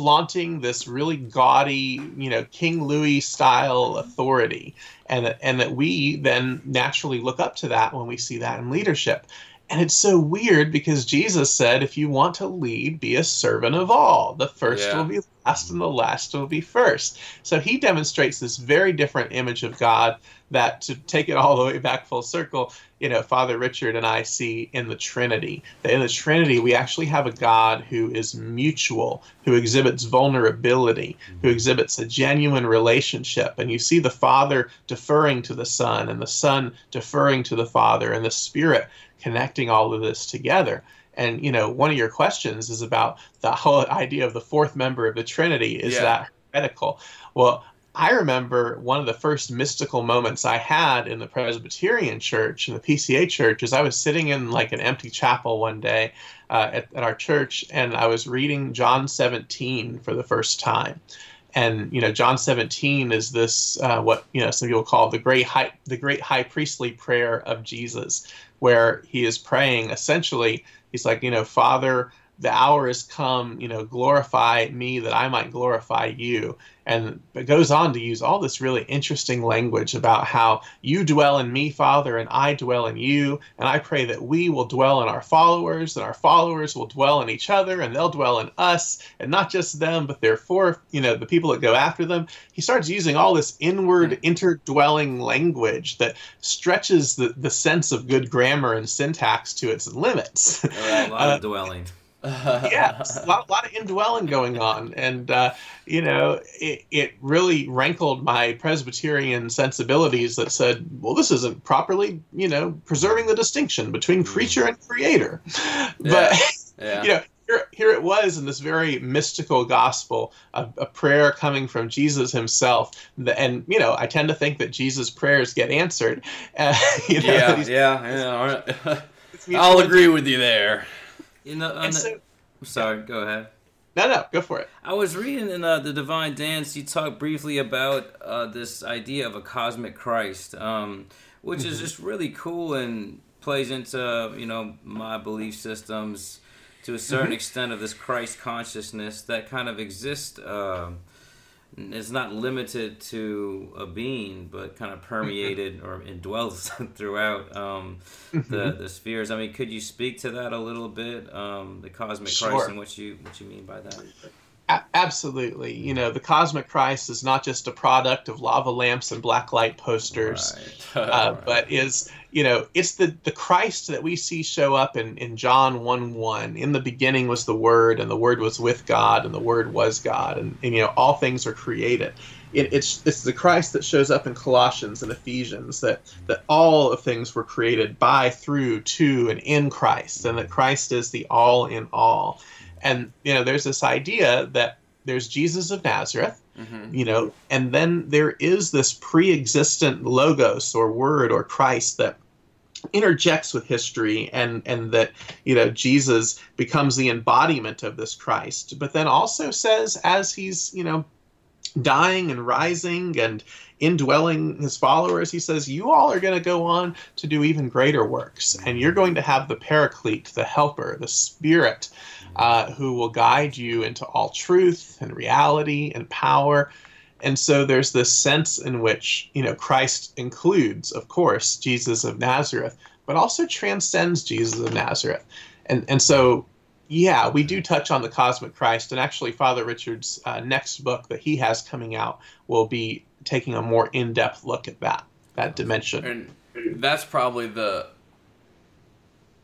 Speaker 4: flaunting this really gaudy, you know, King Louis style mm-hmm. authority. And that, and that we then naturally look up to that when we see that in leadership. And it's so weird because Jesus said, if you want to lead, be a servant of all. The first
Speaker 1: Yeah.
Speaker 4: will be last and the last will be first. So he demonstrates this very different image of God that to take it all the way back full circle, you know, Father Richard and I see in the Trinity. That in the Trinity, we actually have a God who is mutual, who exhibits vulnerability, who mm-hmm. exhibits a genuine relationship. And you see the Father deferring to the Son, and the Son deferring to the Father, and the Spirit connecting all of this together. And you know, one of your questions is about the whole idea of the fourth member of the Trinity. Is
Speaker 1: Yeah.
Speaker 4: that heretical? Well, I remember one of the first mystical moments I had in the Presbyterian church, in the PCA church, is I was sitting in like an empty chapel one day uh, at, at our church, and I was reading John 17 for the first time. And you know, John 17 is this uh, what you know some people call the great high the great high priestly prayer of Jesus, where he is praying essentially. He's like, you know, Father, the hour has come. You know, glorify me that I might glorify you and it goes on to use all this really interesting language about how you dwell in me, Father, and I dwell in you. And I pray that we will dwell in our followers, and our followers will dwell in each other, and they'll dwell in us, and not just them, but therefore, you know, the people that go after them. He starts using all this inward, interdwelling language that stretches the, the sense of good grammar and syntax to its limits.
Speaker 3: A lot <laughs>
Speaker 4: Uh,
Speaker 3: of dwelling. <laughs>
Speaker 4: yeah, a lot, lot of indwelling going on, and uh, you know, it, it really rankled my Presbyterian sensibilities that said, well, this isn't properly, you know, preserving the distinction between creature and creator. <laughs> But <laughs>
Speaker 1: Yeah.
Speaker 4: you know, here, here it was in this very mystical gospel, a, a prayer coming from Jesus himself, The- and you know, I tend to think that Jesus' prayers get answered. Uh, you know,
Speaker 1: yeah, yeah, yeah. all right. I'll agree with you there.
Speaker 3: You know, on
Speaker 4: And
Speaker 3: the-
Speaker 4: so,
Speaker 3: sorry, go ahead.
Speaker 4: no, no, go for it.
Speaker 3: I was reading in uh, the Divine Dance. You talked briefly about uh, this idea of a cosmic Christ, um, which is just really cool and plays into you know my belief systems to a certain extent of this Christ consciousness that kind of exists. um it's not limited to a being, but kind of permeated or <laughs> indwells <laughs> throughout um, the the spheres. I mean, could you speak to that a little bit? Um, the cosmic
Speaker 4: Sure.
Speaker 3: Christ and what you what you mean by that?
Speaker 4: A- absolutely. You know, the cosmic Christ is not just a product of lava lamps and black light posters.
Speaker 3: Right. <laughs>
Speaker 4: uh, but is you know it's the the Christ that we see show up in in John one one. In the beginning was the Word, and the Word was with God, and the Word was God, and, and you know all things are created. It, it's it's the Christ that shows up in Colossians and Ephesians that that all of things were created by, through, to, and in Christ, and that Christ is the all in all. And you know there's this idea that there's Jesus of Nazareth
Speaker 1: Mhm.
Speaker 4: you know and then there is this pre-existent logos or word or christ that interjects with history and and that you know jesus becomes the embodiment of this christ but then also says as he's you know dying and rising and indwelling his followers he says you all are going to go on to do even greater works and you're going to have the paraclete the helper the spirit uh, who will guide you into all truth and reality and power. And so there's this sense in which you know christ includes of course jesus of nazareth but also transcends jesus of nazareth. And and so yeah we do touch on the cosmic christ and actually father richard's uh, next book that he has coming out will be taking a more in-depth look at that that dimension
Speaker 1: And that's probably the.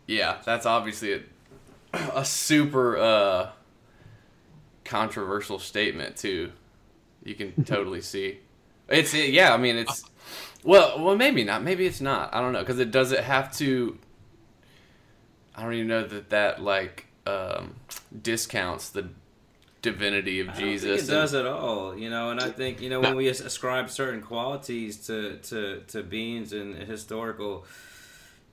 Speaker 1: Yeah, that's obviously a, a super uh, controversial statement too. You can <laughs> totally see. It's yeah. I mean, it's well, well, maybe not. Maybe it's not. I don't know because it does it have to. I don't even know that that like um, discounts the divinity of
Speaker 3: I don't think
Speaker 1: Jesus.
Speaker 3: it does at all, you know. And I think you know when we ascribe certain qualities to to to beings in historical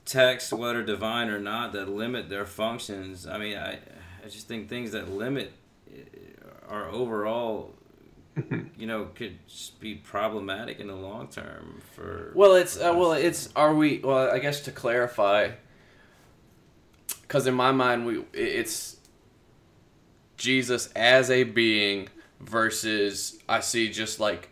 Speaker 3: texts, whether divine or not, that limit their functions. I mean, I I just think things that limit uh, our overall, <laughs> you know, could be problematic in the long term for.
Speaker 1: Well, it's uh, well, it's are we? Well, I guess to clarify, because in my mind, we it's Jesus as a being versus I see just like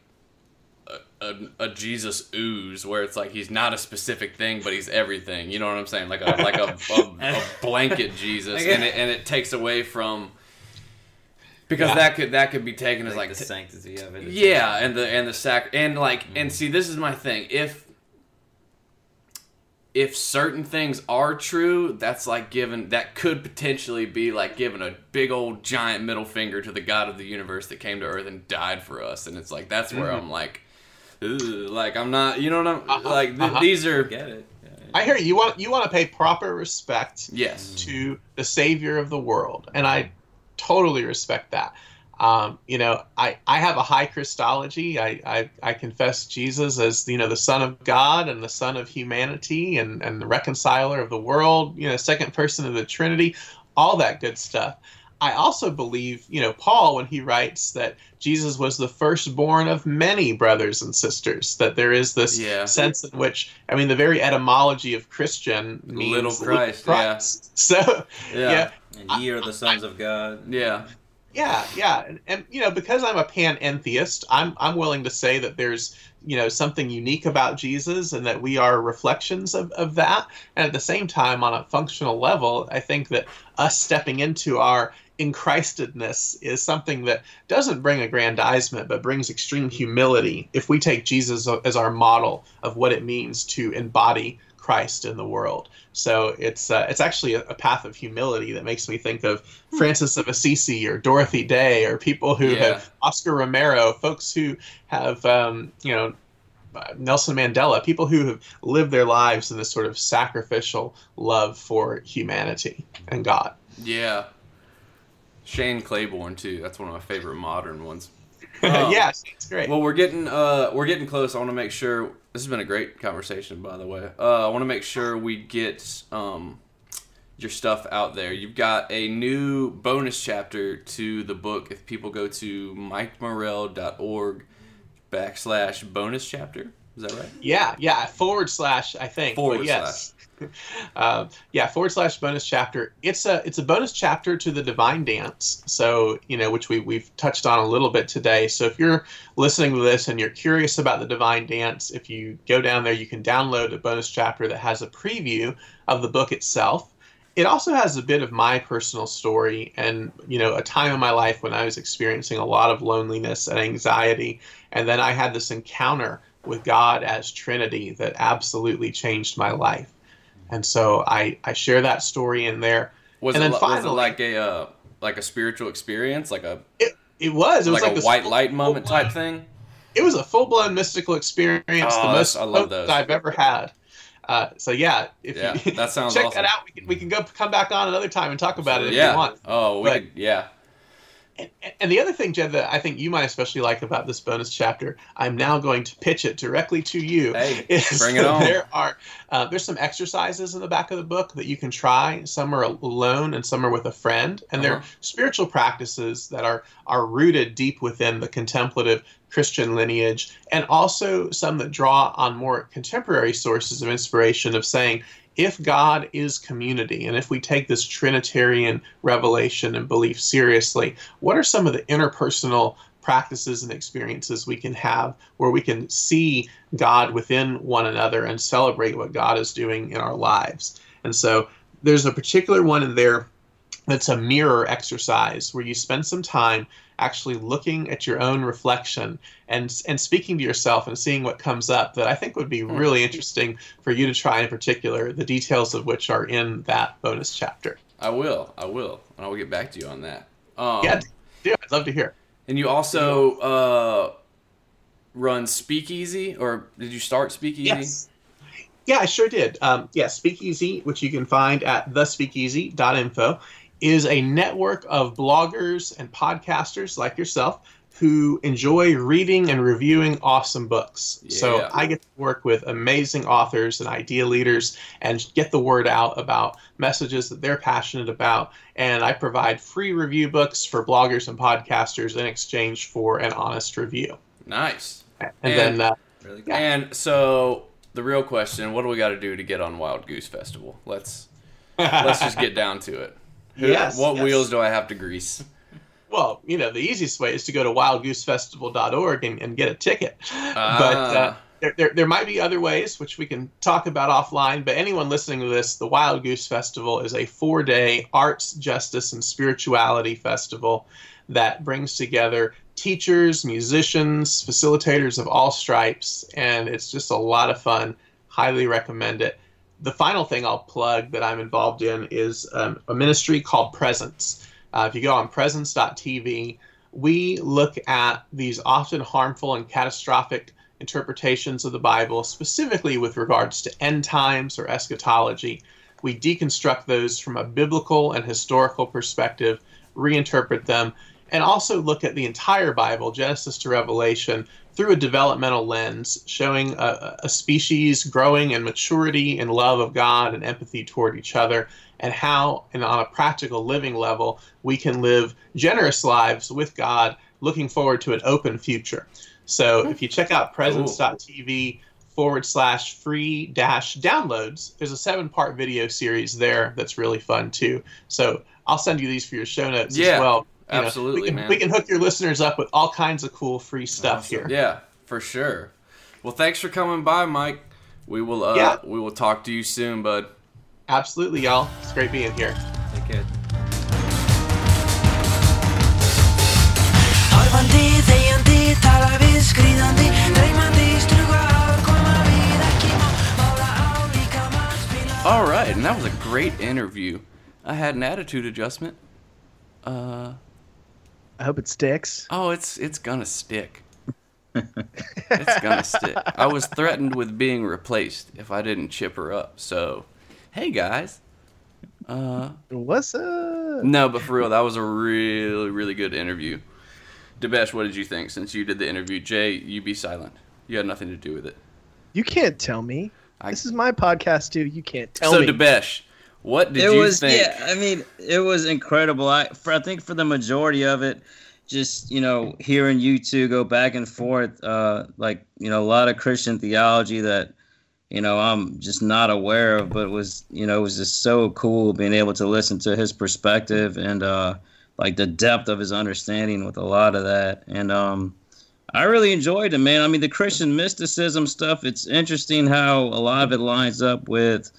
Speaker 1: a, a, a Jesus ooze where it's like he's not a specific thing, but he's everything. You know what I'm saying? Like a like a, a, <laughs> blanket Jesus, and it, and it takes away from because
Speaker 4: Yeah.
Speaker 1: that could that could be taken as
Speaker 3: like,
Speaker 1: like
Speaker 3: the
Speaker 1: t-
Speaker 3: sanctity of it.
Speaker 1: yeah, and the and the sac and like and mm. see this is my thing. If if certain things are true, that's like given that could potentially be like giving a big old giant middle finger to the God of the universe that came to Earth and died for us, and it's like that's where I'm like, like I'm not, you know what I'm
Speaker 4: Uh-huh,
Speaker 1: like. Th-
Speaker 4: uh-huh.
Speaker 1: These are
Speaker 3: get it.
Speaker 4: I hear you. You want you want to pay proper respect
Speaker 1: yes,
Speaker 4: to the savior of the world. And i totally respect that um, you know I, I have a high christology I, I, I confess jesus as you know the son of god and the son of humanity and, and the reconciler of the world you know second person of the trinity all that good stuff i also believe you know paul when he writes that jesus was the firstborn of many brothers and sisters that there is this
Speaker 1: Yeah.
Speaker 4: sense in which i mean the very etymology of christian means
Speaker 1: Little Christ, yeah.
Speaker 4: Christ. <laughs> so
Speaker 1: yeah,
Speaker 4: yeah
Speaker 3: And ye are the sons of God.
Speaker 1: yeah,
Speaker 4: yeah, yeah, and, and you know because I'm a panentheist, I'm I'm willing to say that there's you know something unique about Jesus and that we are reflections of, of that. And at the same time, on a functional level, I think that us stepping into our in Christedness is something that doesn't bring aggrandizement but brings extreme humility if we take Jesus as our model of what it means to embody Christ in the world. So it's uh, it's actually a, a path of humility that makes me think of Francis of Assisi or Dorothy Day or people who
Speaker 1: Yeah.
Speaker 4: have Oscar Romero, folks who have um, you know uh, Nelson Mandela, people who have lived their lives in this sort of sacrificial love for humanity and God.
Speaker 1: Yeah. Shane Claiborne too. That's one of my favorite modern ones. Oh.
Speaker 4: yes, it's great.
Speaker 1: Well, we're getting uh we're getting close. I want to make sure this has been a great conversation, by the way. Uh, I want to make sure we get um your stuff out there. You've got a new bonus chapter to the book. If people go to mikemorrell.org backslash bonus chapter, is that right?
Speaker 4: Yeah, yeah, forward slash I think.
Speaker 1: Forward
Speaker 4: yes. Um, <laughs> yeah, forward slash bonus chapter. It's a it's a bonus chapter to the Divine Dance. So you know, which we we've touched on a little bit today. So if you're listening to this and you're curious about the Divine Dance, if you go down there, you can download a bonus chapter that has a preview of the book itself. It also has a bit of my personal story and you know a time in my life when I was experiencing a lot of loneliness and anxiety, and then I had this encounter with God as Trinity that absolutely changed my life. And so I, I share that story in there.
Speaker 1: Was,
Speaker 4: And
Speaker 1: it,
Speaker 4: then
Speaker 1: li- was it
Speaker 4: finally-
Speaker 1: like a uh, like a spiritual experience, like a
Speaker 4: It, it was. It was
Speaker 1: like,
Speaker 4: like,
Speaker 1: a white light moment type thing?
Speaker 4: It was a full blown mystical experience,
Speaker 1: Oh,
Speaker 4: the most
Speaker 1: I love those.
Speaker 4: I've ever had. Uh, so yeah, if
Speaker 1: Yeah,
Speaker 4: you
Speaker 1: that sounds <laughs>
Speaker 4: check
Speaker 1: awesome.
Speaker 4: that out, we can, we can go come back on another time and talk about it if
Speaker 1: yeah.
Speaker 4: you want.
Speaker 1: Oh, we
Speaker 4: But-
Speaker 1: could, yeah.
Speaker 4: And, the other thing, Jed, that I think you might especially like about this bonus chapter, I'm now going to pitch it directly to you.
Speaker 1: Hey,
Speaker 4: is
Speaker 1: bring it on.
Speaker 4: There are uh, there's some exercises in the back of the book that you can try. Some are alone, and some are with a friend, and they're
Speaker 1: Uh-huh.
Speaker 4: spiritual practices that are are rooted deep within the contemplative Christian lineage, and also some that draw on more contemporary sources of inspiration of saying. If God is community, and if we take this Trinitarian revelation and belief seriously, what are some of the interpersonal practices and experiences we can have where we can see God within one another and celebrate what God is doing in our lives. And so there's a particular one in there that's a mirror exercise where you spend some time actually looking at your own reflection and and speaking to yourself and seeing what comes up that I think would be really interesting for you to try in particular the details of which are in that bonus chapter.
Speaker 1: I will. I will. And I will get back to you on that. Um,
Speaker 4: Yeah, do. I'd love to hear.
Speaker 1: And you also uh, run Speakeasy, or did you start Speakeasy?
Speaker 4: Yes. Yeah, I sure did. Um, yeah, Speakeasy, which you can find at thespeakeasy.info, is a network of bloggers and podcasters like yourself who enjoy reading and reviewing awesome books. So I get to work with amazing authors and idea leaders and get the word out about messages that they're passionate about. And I provide free review books for bloggers and podcasters in exchange for an honest review.
Speaker 1: Nice.
Speaker 4: And,
Speaker 1: And-
Speaker 4: then uh,
Speaker 3: Really good.
Speaker 1: And so the real question: What do we got to do to get on Wild Goose Festival? Let's let's just get down to it. Who-
Speaker 4: Yes,
Speaker 1: What
Speaker 4: yes.
Speaker 1: wheels do I have to grease?
Speaker 4: Well, you know, the easiest way is to go to wildgoosefestival.org and, and get a ticket. But uh,
Speaker 1: Ah.
Speaker 4: there, there, there might be other ways, which we can talk about offline. But anyone listening to this, the Wild Goose Festival is a four day arts, justice, and spirituality festival that brings together teachers, musicians, facilitators of all stripes. And it's just a lot of fun. Highly recommend it. The final thing I'll plug that I'm involved in is um, a ministry called Presence. Uh, if you go on presence.tv, we look at these often harmful and catastrophic interpretations of the Bible, specifically with regards to end times or eschatology. We deconstruct those from a biblical and historical perspective, reinterpret them, and also look at the entire Bible, Genesis to Revelation, through a developmental lens, showing a, a species growing in maturity and love of God and empathy toward each other, and how, and on a practical living level, we can live generous lives with God, looking forward to an open future. So hmm. if you check out presence.tv forward slash free dash downloads, there's a seven part video series there that's really fun too. So I'll send you these for your show notes
Speaker 1: Yeah,
Speaker 4: as well. You know,
Speaker 1: absolutely,
Speaker 4: we can,
Speaker 1: man.
Speaker 4: We can hook your listeners up with all kinds of cool free stuff here.
Speaker 1: Yeah, for sure. Well, thanks for coming by, Mike. We will uh,
Speaker 4: Yeah.
Speaker 1: we will talk to you soon, bud.
Speaker 4: Absolutely, y'all. It's great being here.
Speaker 3: Take care.
Speaker 6: Horfandi, þegjandi, tala við skrýðandi Dreymandi, struga ár, koma við ekki má Mála á líkama
Speaker 1: and that was a great interview. I had an attitude adjustment. Uh,
Speaker 2: I hope it sticks.
Speaker 1: oh, it's it's gonna stick. it's gonna stick. I was threatened with being replaced if I didn't chip her up. So, hey guys. Uh,
Speaker 2: What's up?
Speaker 1: no, but for real, that was a really really good interview. Debesh, what did you think? Since you did the interview, Jay, you be silent. You had nothing to do with it.
Speaker 2: You can't tell me.
Speaker 1: I-
Speaker 2: This is my podcast too. You can't tell
Speaker 1: so,
Speaker 2: me.
Speaker 1: So Debesh, what did
Speaker 3: it
Speaker 1: you
Speaker 3: was
Speaker 1: think?
Speaker 3: yeah i mean it was incredible i for i think for the majority of it just you know hearing you two go back and forth uh like you know a lot of christian theology that you know i'm just not aware of but was you know it was just so cool being able to listen to his perspective and uh like the depth of his understanding with a lot of that and um I really enjoyed it, man. I mean, the Christian mysticism stuff, it's interesting how a lot of it lines up with,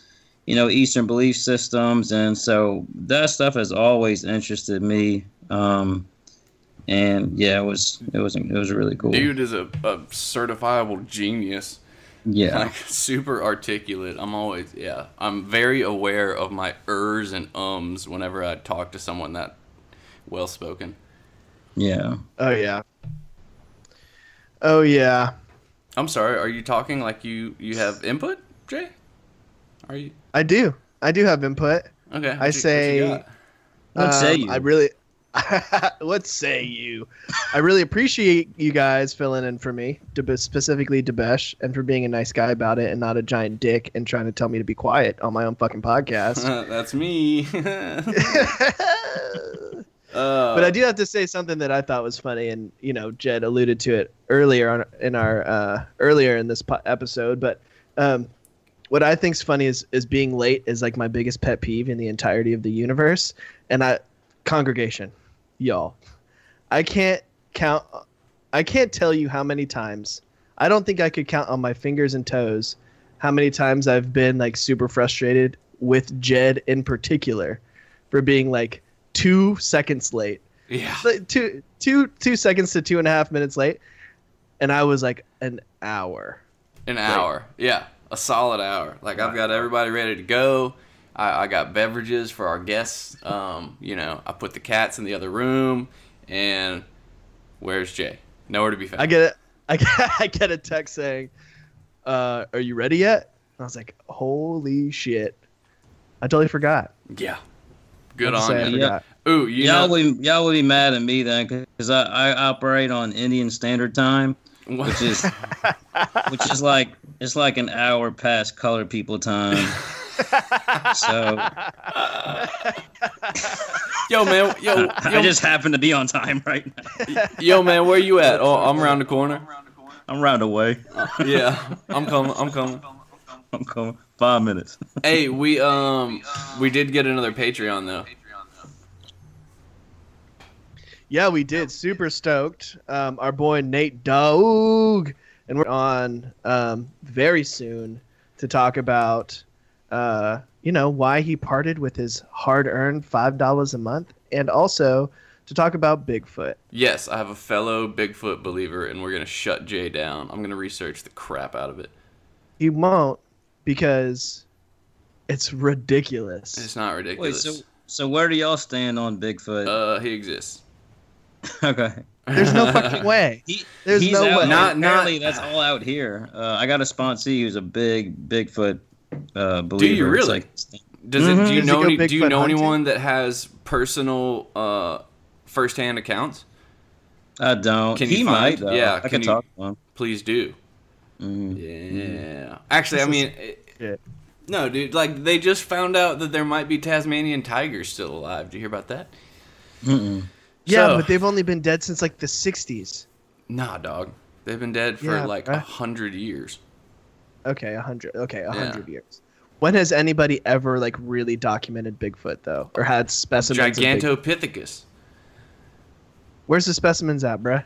Speaker 3: you know, Eastern belief systems. And so that stuff has always interested me. Um, and yeah, it was, it was, it was really cool.
Speaker 1: Dude is a, a certifiable genius.
Speaker 3: yeah.
Speaker 1: Like super articulate. I'm always yeah. I'm very aware of my ers and ums whenever I talk to someone that well spoken.
Speaker 3: Yeah.
Speaker 2: oh yeah. Oh yeah.
Speaker 1: I'm sorry. Are you talking like you you have input, Jay? Are you
Speaker 2: I do. I do have input.
Speaker 1: okay? what you-
Speaker 2: I
Speaker 1: what
Speaker 2: say-
Speaker 1: you got?
Speaker 3: What say
Speaker 2: Um,
Speaker 3: you?
Speaker 2: I really. <laughs> what say you? I really appreciate you guys filling in for me, specifically Debesh, and for being a nice guy about it and not a giant dick and trying to tell me to be quiet on my own fucking podcast. <laughs>
Speaker 1: That's me. <laughs> uh,
Speaker 2: but I do have to say something that I thought was funny, and you know, Jed alluded to it earlier on in our uh, earlier in this po- episode. But um, what I think's funny is is being late is like my biggest pet peeve in the entirety of the universe. And I, congregation, y'all, I can't count. I can't tell you how many times. I don't think I could count on my fingers and toes how many times I've been like super frustrated with Jed in particular for being like two seconds late
Speaker 1: yeah.
Speaker 2: like, two two two seconds to two and a half minutes late, and I was like an hour.
Speaker 1: An hour. Yeah. A solid hour. Like I've got everybody ready to go. I, I got beverages for our guests. Um, you know, I put the cats in the other room, and where's Jay? Nowhere to be found.
Speaker 2: I get it. I get, <laughs> I get a text saying, uh, "Are you ready yet?" And I was like, "Holy shit!" I totally forgot.
Speaker 1: Yeah. Good
Speaker 2: I'm
Speaker 1: on
Speaker 2: saying
Speaker 1: you.
Speaker 3: Yeah.
Speaker 1: Ooh, you
Speaker 3: y'all
Speaker 1: know,
Speaker 3: would y'all would be mad at me then because I, I operate on Indian Standard Time, which is <laughs> which is like it's like an hour past color people time. so
Speaker 1: yo man, yo, yo,
Speaker 3: I just happen to be on time right now.
Speaker 1: yo man, where you at? Oh, I'm around the corner.
Speaker 3: I'm round away.
Speaker 1: Yeah, I'm coming. I'm coming.
Speaker 3: I'm coming. Five minutes.
Speaker 1: Hey, we um, we did get another Patreon though.
Speaker 2: Yeah, we did. Super stoked. Um, our boy Nate Dog, and we're on um, very soon to talk about, uh, you know, why he parted with his hard-earned five dollars a month, and also to talk about Bigfoot.
Speaker 1: Yes, I have a fellow Bigfoot believer, and we're gonna shut Jay down. I'm gonna research the crap out of it.
Speaker 2: He won't because it's ridiculous.
Speaker 1: It's not ridiculous.
Speaker 3: Wait, so so where do y'all stand on Bigfoot?
Speaker 1: uh, he exists. <laughs>
Speaker 3: okay.
Speaker 2: There's no <laughs> fucking way.
Speaker 3: He,
Speaker 2: There's
Speaker 3: he's
Speaker 2: no
Speaker 3: out,
Speaker 2: way.
Speaker 1: Not-
Speaker 3: apparently
Speaker 1: not-
Speaker 3: that's all out here. Uh, I got a sponsee who's a big Bigfoot uh, believer.
Speaker 1: you really?
Speaker 3: like-
Speaker 1: Does it? Do you
Speaker 2: Does
Speaker 1: know? Any, do you know
Speaker 2: hunting?
Speaker 1: anyone that has personal, uh, first-hand accounts?
Speaker 3: I don't.
Speaker 1: Can
Speaker 3: he
Speaker 1: you
Speaker 3: might.
Speaker 1: find-
Speaker 3: Though.
Speaker 1: yeah,
Speaker 3: I
Speaker 1: can
Speaker 3: can
Speaker 1: you-
Speaker 3: talk to him.
Speaker 1: Please do.
Speaker 3: Mhm.
Speaker 1: Yeah. Actually, I
Speaker 2: This is-
Speaker 1: mean, it- no, dude. Like they just found out that there might be Tasmanian tigers still alive. Did you hear about that?
Speaker 3: Mm-mm.
Speaker 2: Yeah,
Speaker 1: So-
Speaker 2: but they've only been dead since like the '60s.
Speaker 1: Nah, dog. They've been dead for
Speaker 2: Yeah,
Speaker 1: like a hundred years.
Speaker 2: Okay, a hundred. Okay, a
Speaker 1: Yeah.
Speaker 2: hundred years. When has anybody ever like really documented Bigfoot though, or had specimens?
Speaker 1: Gigantopithecus.
Speaker 2: Where's the specimens at, bruh?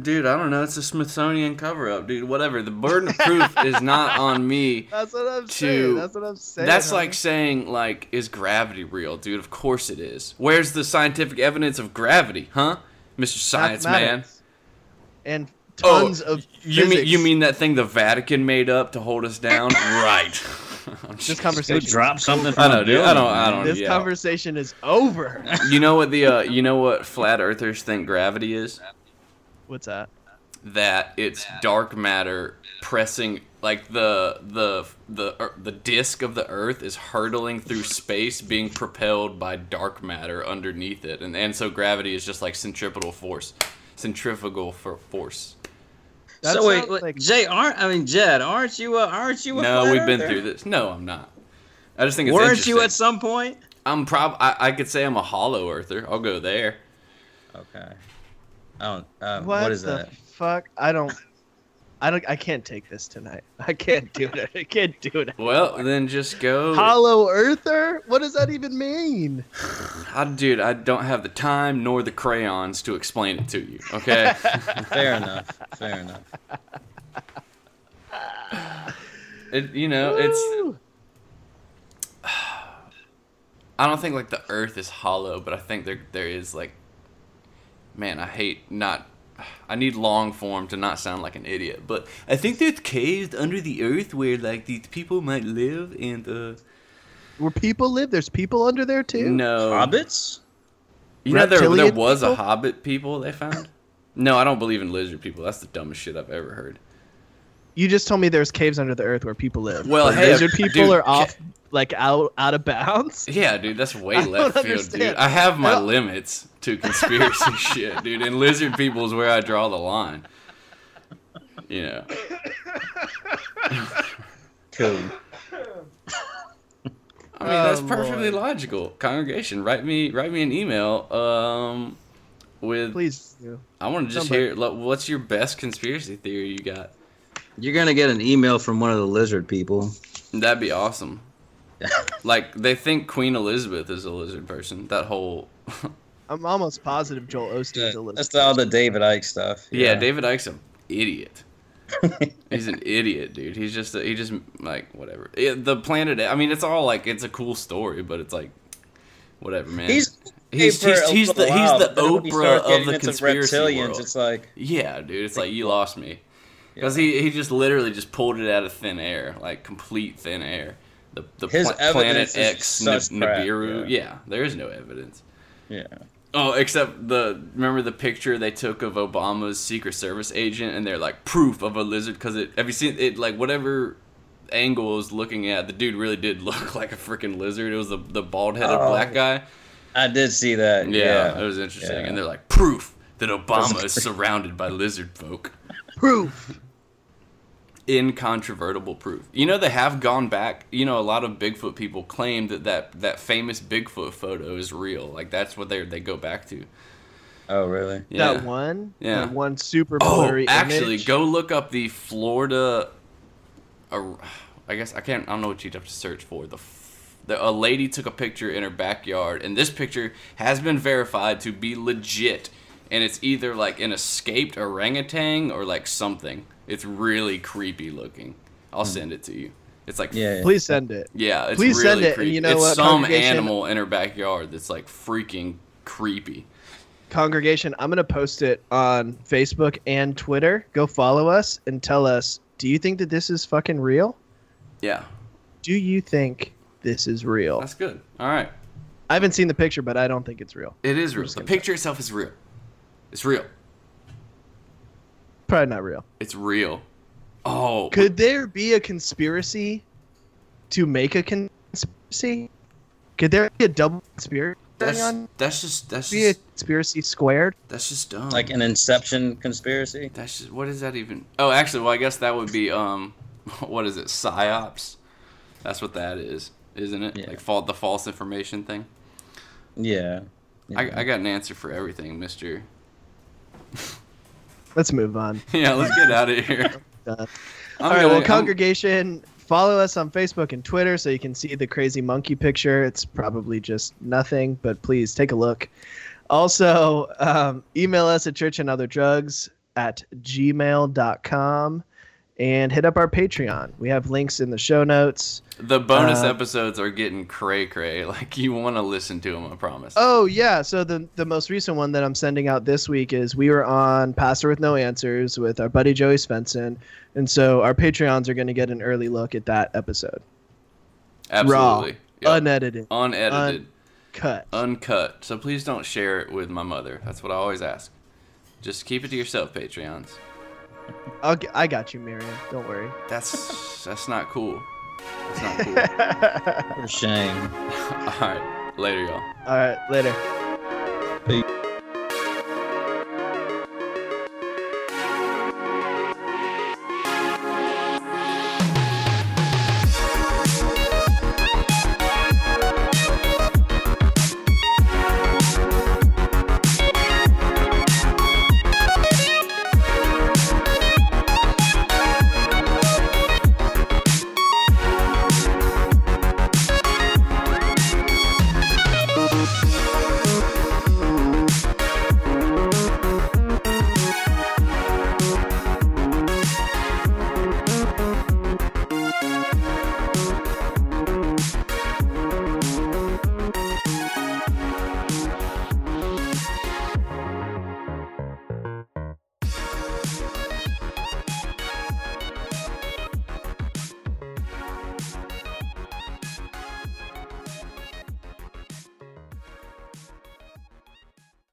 Speaker 1: Dude, I don't know. It's a Smithsonian cover-up, dude. Whatever. The burden of proof is not <laughs> on me.
Speaker 2: That's what I'm
Speaker 1: To-
Speaker 2: saying. That's what I'm saying.
Speaker 1: That's
Speaker 2: homie.
Speaker 1: like saying, like, is gravity real, dude? Of course it is. Where's the scientific evidence of gravity, huh, Mr. Science Man?
Speaker 2: Mathematics. And
Speaker 1: Oh,
Speaker 2: tons of
Speaker 1: You mean you mean that thing the Vatican made up to hold us down? right. <laughs>
Speaker 2: this
Speaker 3: Go
Speaker 2: conversation.
Speaker 3: drop something. From
Speaker 1: I know,
Speaker 3: a
Speaker 1: dude. I don't. I don't.
Speaker 2: This
Speaker 1: yeah.
Speaker 2: conversation is over.
Speaker 1: You know what the uh, you know what flat earthers think gravity is?
Speaker 2: What's that?
Speaker 1: That it's dark matter pressing like the the the er, the disk of the earth is hurtling through space being propelled by dark matter underneath it and and so gravity is just like centripetal force centrifugal for force
Speaker 2: That
Speaker 3: so wait,
Speaker 2: like-
Speaker 3: Jay, aren't I mean Jed? Aren't you? A, aren't you? A
Speaker 1: no we've been
Speaker 3: earther?
Speaker 1: through this no i'm not i just think it's
Speaker 3: Weren't you at some point?
Speaker 1: i'm prob I, I could say i'm a hollow earther i'll go there
Speaker 3: Okay. I don't. Uh,
Speaker 2: what,
Speaker 3: what is
Speaker 2: the
Speaker 3: that?
Speaker 2: fuck? I don't. I don't. I can't take this tonight. <laughs> I can't do it. I can't do it.
Speaker 1: well then just go
Speaker 2: Hollow Earther? What does that even mean?
Speaker 1: I, dude i don't have the time nor the crayons to explain it to you okay <laughs>
Speaker 3: Fair enough. Fair enough. <sighs>
Speaker 1: It, you know, it's. <sighs> I don't think like the Earth is hollow, but I think there there is like. Man, I hate not. I need long form to not sound like an idiot, but I think there's caves under the Earth where like these people might live, and uh.
Speaker 2: Where people live? There's people under there too.
Speaker 1: No,
Speaker 3: Hobbits?
Speaker 1: you know there there
Speaker 2: Reptilian
Speaker 1: was a? Hobbit people they found. No, I don't believe in lizard people. That's the dumbest shit I've ever heard.
Speaker 2: You just told me there's caves under the earth where people live.
Speaker 1: Well,
Speaker 2: But
Speaker 1: hey,
Speaker 2: lizard people
Speaker 1: dude,
Speaker 2: are off, like out out of bounds. <laughs>
Speaker 1: Yeah, dude, that's way
Speaker 2: I
Speaker 1: left field, dude. I have my
Speaker 2: don't-
Speaker 1: limits to conspiracy <laughs> shit, dude. And lizard people is where I draw the line. You know.
Speaker 3: Cool.
Speaker 1: I mean, that's
Speaker 2: Oh,
Speaker 1: perfectly
Speaker 2: Lord.
Speaker 1: logical. Congregation, write me write me an email um with
Speaker 2: Please. do.
Speaker 1: I want to just
Speaker 2: Somebody-
Speaker 1: hear what's your best conspiracy theory you got?
Speaker 3: You're gonna get an email from one of the lizard people.
Speaker 1: That'd be awesome. <laughs> like they think Queen Elizabeth is a lizard person. That whole <laughs>
Speaker 2: I'm almost positive Joel Osteen's a lizard.
Speaker 3: That's all the David Icke stuff.
Speaker 1: Yeah, David Icke's an idiot. <laughs> He's an idiot, dude. He's just a, he just like whatever. Yeah, the planet. I mean, it's all like it's a cool story, but it's like whatever, man.
Speaker 3: He's
Speaker 1: he's
Speaker 3: hey,
Speaker 1: he's, he's the
Speaker 3: little
Speaker 1: he's the
Speaker 3: but then when you
Speaker 1: Oprah of the
Speaker 3: into
Speaker 1: conspiracy
Speaker 3: reptilians,
Speaker 1: world.
Speaker 3: It's like
Speaker 1: yeah, dude. It's like you lost me because he he just literally just pulled it out of thin air, like complete thin air. The the pla- planet
Speaker 3: is
Speaker 1: X
Speaker 3: such
Speaker 1: Nibiru.
Speaker 3: yeah.
Speaker 1: yeah, there is no evidence.
Speaker 3: yeah.
Speaker 1: Oh, except the remember the picture they took of Obama's Secret Service agent, and they're like proof of a lizard because it. Have you seen it? Like whatever angle I was looking at, the dude really did <laughs> look like a freaking lizard. It was the the bald headed
Speaker 3: Oh,
Speaker 1: black guy.
Speaker 3: I did see that.
Speaker 1: Yeah,
Speaker 3: Yeah,
Speaker 1: it was interesting.
Speaker 3: Yeah.
Speaker 1: And they're like proof that Obama is surrounded by lizard folk. <laughs>
Speaker 2: proof.
Speaker 1: Incontrovertible proof. You know they have gone back. You know a lot of Bigfoot people claim that that, that famous Bigfoot photo is real. Like that's what they they go back to.
Speaker 3: Oh, really?
Speaker 1: Yeah.
Speaker 2: That one.
Speaker 1: Yeah.
Speaker 2: That one super blurry.
Speaker 1: Oh, actually,
Speaker 2: image.
Speaker 1: go look up the Florida. Uh, I guess I can't. I don't know what you'd have to search for. The, the a lady took a picture in her backyard, and this picture has been verified to be legit. And it's either like an escaped orangutan or like something. It's really creepy looking. I'll send it to you. It's like
Speaker 3: Hmm. Yeah.
Speaker 2: Please send it.
Speaker 1: yeah, it's
Speaker 2: Please
Speaker 1: really
Speaker 2: send it, and
Speaker 1: creepy.
Speaker 2: you know
Speaker 1: it's
Speaker 2: what,
Speaker 1: some animal in her backyard that's like freaking creepy.
Speaker 2: Congregation, I'm gonna post it on Facebook and Twitter. Go follow us and tell us. Do you think that this is fucking real?
Speaker 1: Yeah,
Speaker 2: Do you think this is real?
Speaker 1: that's good. All right.
Speaker 2: I haven't seen the picture, but I don't think it's real.
Speaker 1: It is real. The picture itself is real. It's real.
Speaker 2: Probably not real.
Speaker 1: It's real. Oh,
Speaker 2: Could there be a conspiracy to make a conspiracy? Could there be a double conspiracy
Speaker 1: that's
Speaker 2: going on?
Speaker 1: that's just that's
Speaker 2: Be a conspiracy squared?
Speaker 1: that's just dumb.
Speaker 3: Like an Inception conspiracy.
Speaker 1: that's just what is that even? Oh, actually, well, I guess that would be um, <laughs> what is it? Psyops. That's what that is, isn't it?
Speaker 3: Yeah.
Speaker 1: Like fault the false information thing.
Speaker 3: Yeah.
Speaker 1: I, I got an answer for everything, Mister.
Speaker 2: Let's move on. <laughs>
Speaker 1: yeah, let's get out of here.
Speaker 2: All right,
Speaker 1: gonna-
Speaker 2: well,
Speaker 1: I'm-
Speaker 2: congregation, follow us on Facebook and Twitter so you can see the crazy monkey picture. It's probably just nothing, but please take a look. Also, um, email us at churchandotherdrugs at gmail.com and hit up our Patreon. We have links in the show notes.
Speaker 1: the bonus
Speaker 2: uh,
Speaker 1: episodes are getting cray cray. <laughs> Like you want to listen to them, I promise.
Speaker 2: Oh yeah, so the the most recent one that I'm sending out this week is we were on Pastor with No Answers with our buddy Joey Svendsen, and so our Patreons are going to get an early look at that episode.
Speaker 1: Absolutely. Yep.
Speaker 2: unedited,
Speaker 1: Unedited.
Speaker 2: cut.
Speaker 1: uncut. So please don't share it with my mother. That's what I always ask. Just keep it to yourself, Patreons.
Speaker 2: I'll g- I got you, Miriam. Don't worry.
Speaker 1: That's that's not cool. That's not cool. <laughs>
Speaker 3: For shame. <laughs>
Speaker 1: All right, later, y'all.
Speaker 2: All right, later.
Speaker 3: Peace.